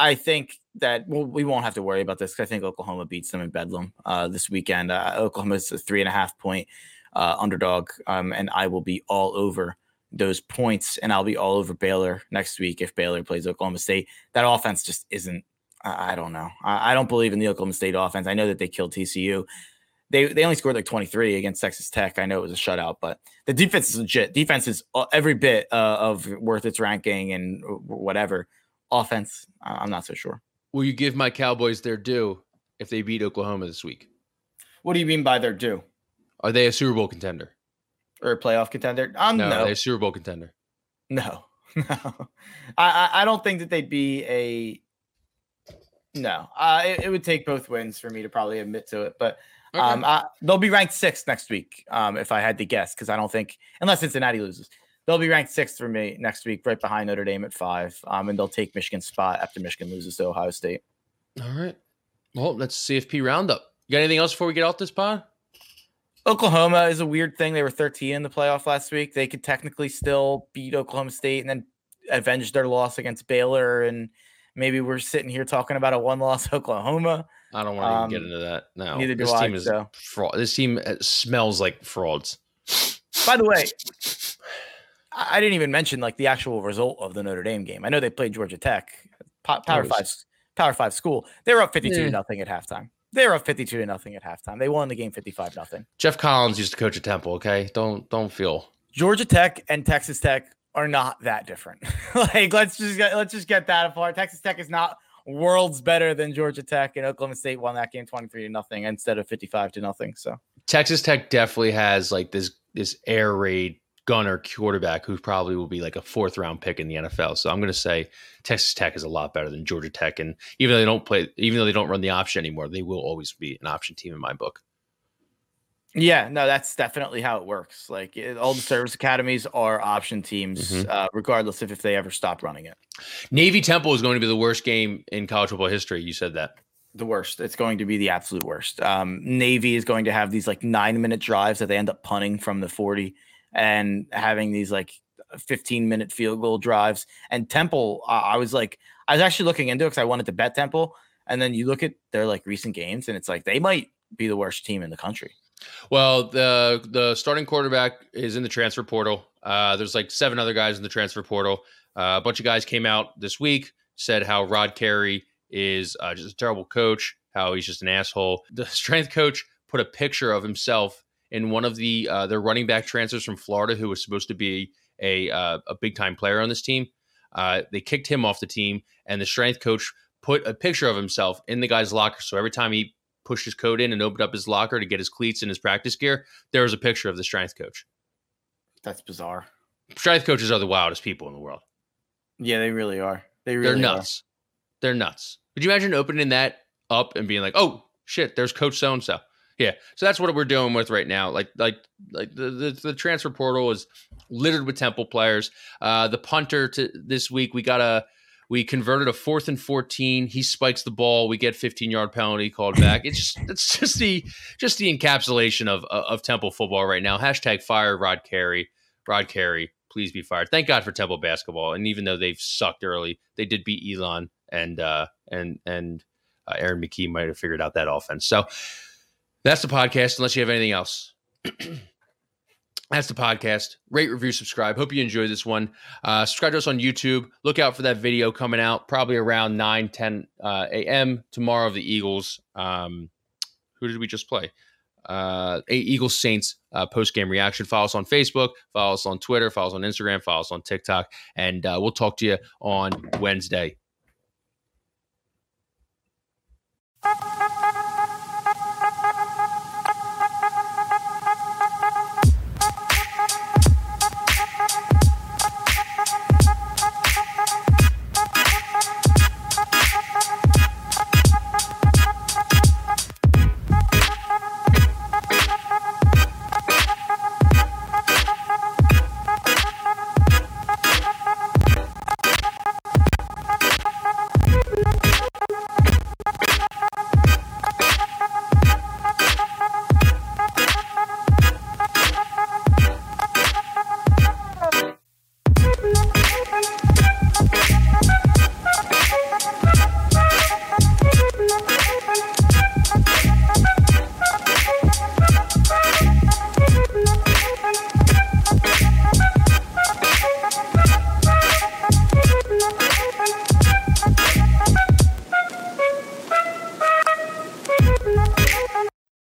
I think that well, we won't have to worry about this I think Oklahoma beats them in Bedlam uh, this weekend. Uh, is a three and a half point uh, underdog, um, and I will be all over those points, and I'll be all over Baylor next week if Baylor plays Oklahoma State. That offense just isn't. I I don't know. I I don't believe in the Oklahoma State offense. I know that they killed TCU. They they only scored like 23 against Texas Tech. I know it was a shutout, but the defense is legit. Defense is uh, every bit uh, of worth its ranking and whatever. Offense, I'm not so sure. Will you give my Cowboys their due if they beat Oklahoma this week? What do you mean by their due Are they a Super Bowl contender? or a playoff contender? Um, No, no, they're a Super Bowl contender. no, no. I, I don't think that they'd be a. No, uh, it, it would take both wins for me to probably admit to it, but Okay. Um, I, they'll be ranked sixth next week. Um, if I had to guess, because I don't think unless Cincinnati loses, they'll be ranked sixth for me next week, right behind Notre Dame at five. Um, and they'll take Michigan's spot after Michigan loses to Ohio State. All right. Well, that's CFP roundup. You got anything else before we get off this pod? Oklahoma is a weird thing. They were 13 in the playoff last week. They could technically still beat Oklahoma State and then avenge their loss against Baylor. And maybe we're sitting here talking about a one-loss Oklahoma. I don't want to Um, get into that. No, neither do this I, team is so. fraud. This team uh, smells like frauds. By the way, I I didn't even mention like the actual result of the Notre Dame game. I know they played Georgia Tech, Power was- Five, Power Five school. They were up fifty-two Yeah. nothing at halftime. They were up fifty-two to nothing at halftime. They won the game fifty-five nothing. Geoff Collins used to coach at Temple. Okay, don't don't feel. Georgia Tech and Texas Tech are not that different. like let's just get let's just get that apart. Texas Tech is not worlds better than Georgia Tech, and Oklahoma State won that game twenty-three to nothing instead of fifty-five to nothing. So Texas Tech definitely has like this this air raid gunner quarterback who probably will be like a fourth round pick in the NFL. So I'm going to say Texas Tech is a lot better than Georgia Tech, and even though they don't play, even though they don't run the option anymore, they will always be an option team in my book. Yeah, no, that's definitely how it works. Like it, all the service academies are option teams, Mhm. uh, regardless of if they ever stop running it. Navy Temple is going to be the worst game in college football history. You said that. The worst. It's going to be the absolute worst. Um, Navy is going to have these like nine minute drives that they end up punting from the 40 and having these like 15 minute field goal drives. And Temple, I was like, I was actually looking into it because I wanted to bet Temple. And then you look at their like recent games and it's like they might be the worst team in the country. Well, the the starting quarterback is in the transfer portal. Uh, there's like seven other guys in the transfer portal. Uh, a bunch of guys came out this week said how Rod Carey is uh, just a terrible coach, how he's just an asshole. The strength coach put a picture of himself in one of the uh, their running back transfers from Florida, who was supposed to be a uh, a big time player on this team. Uh, they kicked him off the team, and the strength coach put a picture of himself in the guy's locker. So every time he pushed his coat in and opened up his locker to get his cleats and his practice gear, there was a picture of the strength coach. That's bizarre. Strength coaches are the wildest people in the world. Yeah, they really are. They really They're are. nuts. They're nuts. Could you imagine opening that up and being like, "Oh shit, there's Coach so and so." Yeah, so that's what we're dealing with right now. Like, like, like the, the the transfer portal is littered with Temple players. Uh, the punter to this week, we got a we converted a fourth and fourteen. He spikes the ball. We get fifteen yard penalty called back. It's just it's just the just the encapsulation of of Temple football right now. Hashtag fire Rod Carey. Rod Carey, please be fired. Thank God for Temple basketball. And even though they've sucked early, they did beat Elon and uh, and and uh, Aaron McKie might have figured out that offense. So that's the podcast, unless you have anything else. That's the podcast. Rate, review, subscribe. Hope you enjoyed this one. Uh, subscribe to us on YouTube. Look out for that video coming out probably around 9, 10 uh, a.m. tomorrow of the Eagles. Um, who did we just play? Uh, Eagles Saints uh, post game reaction. Follow us on Facebook, follow us on Twitter, follow us on Instagram, follow us on TikTok, and uh, we'll talk to you on Wednesday.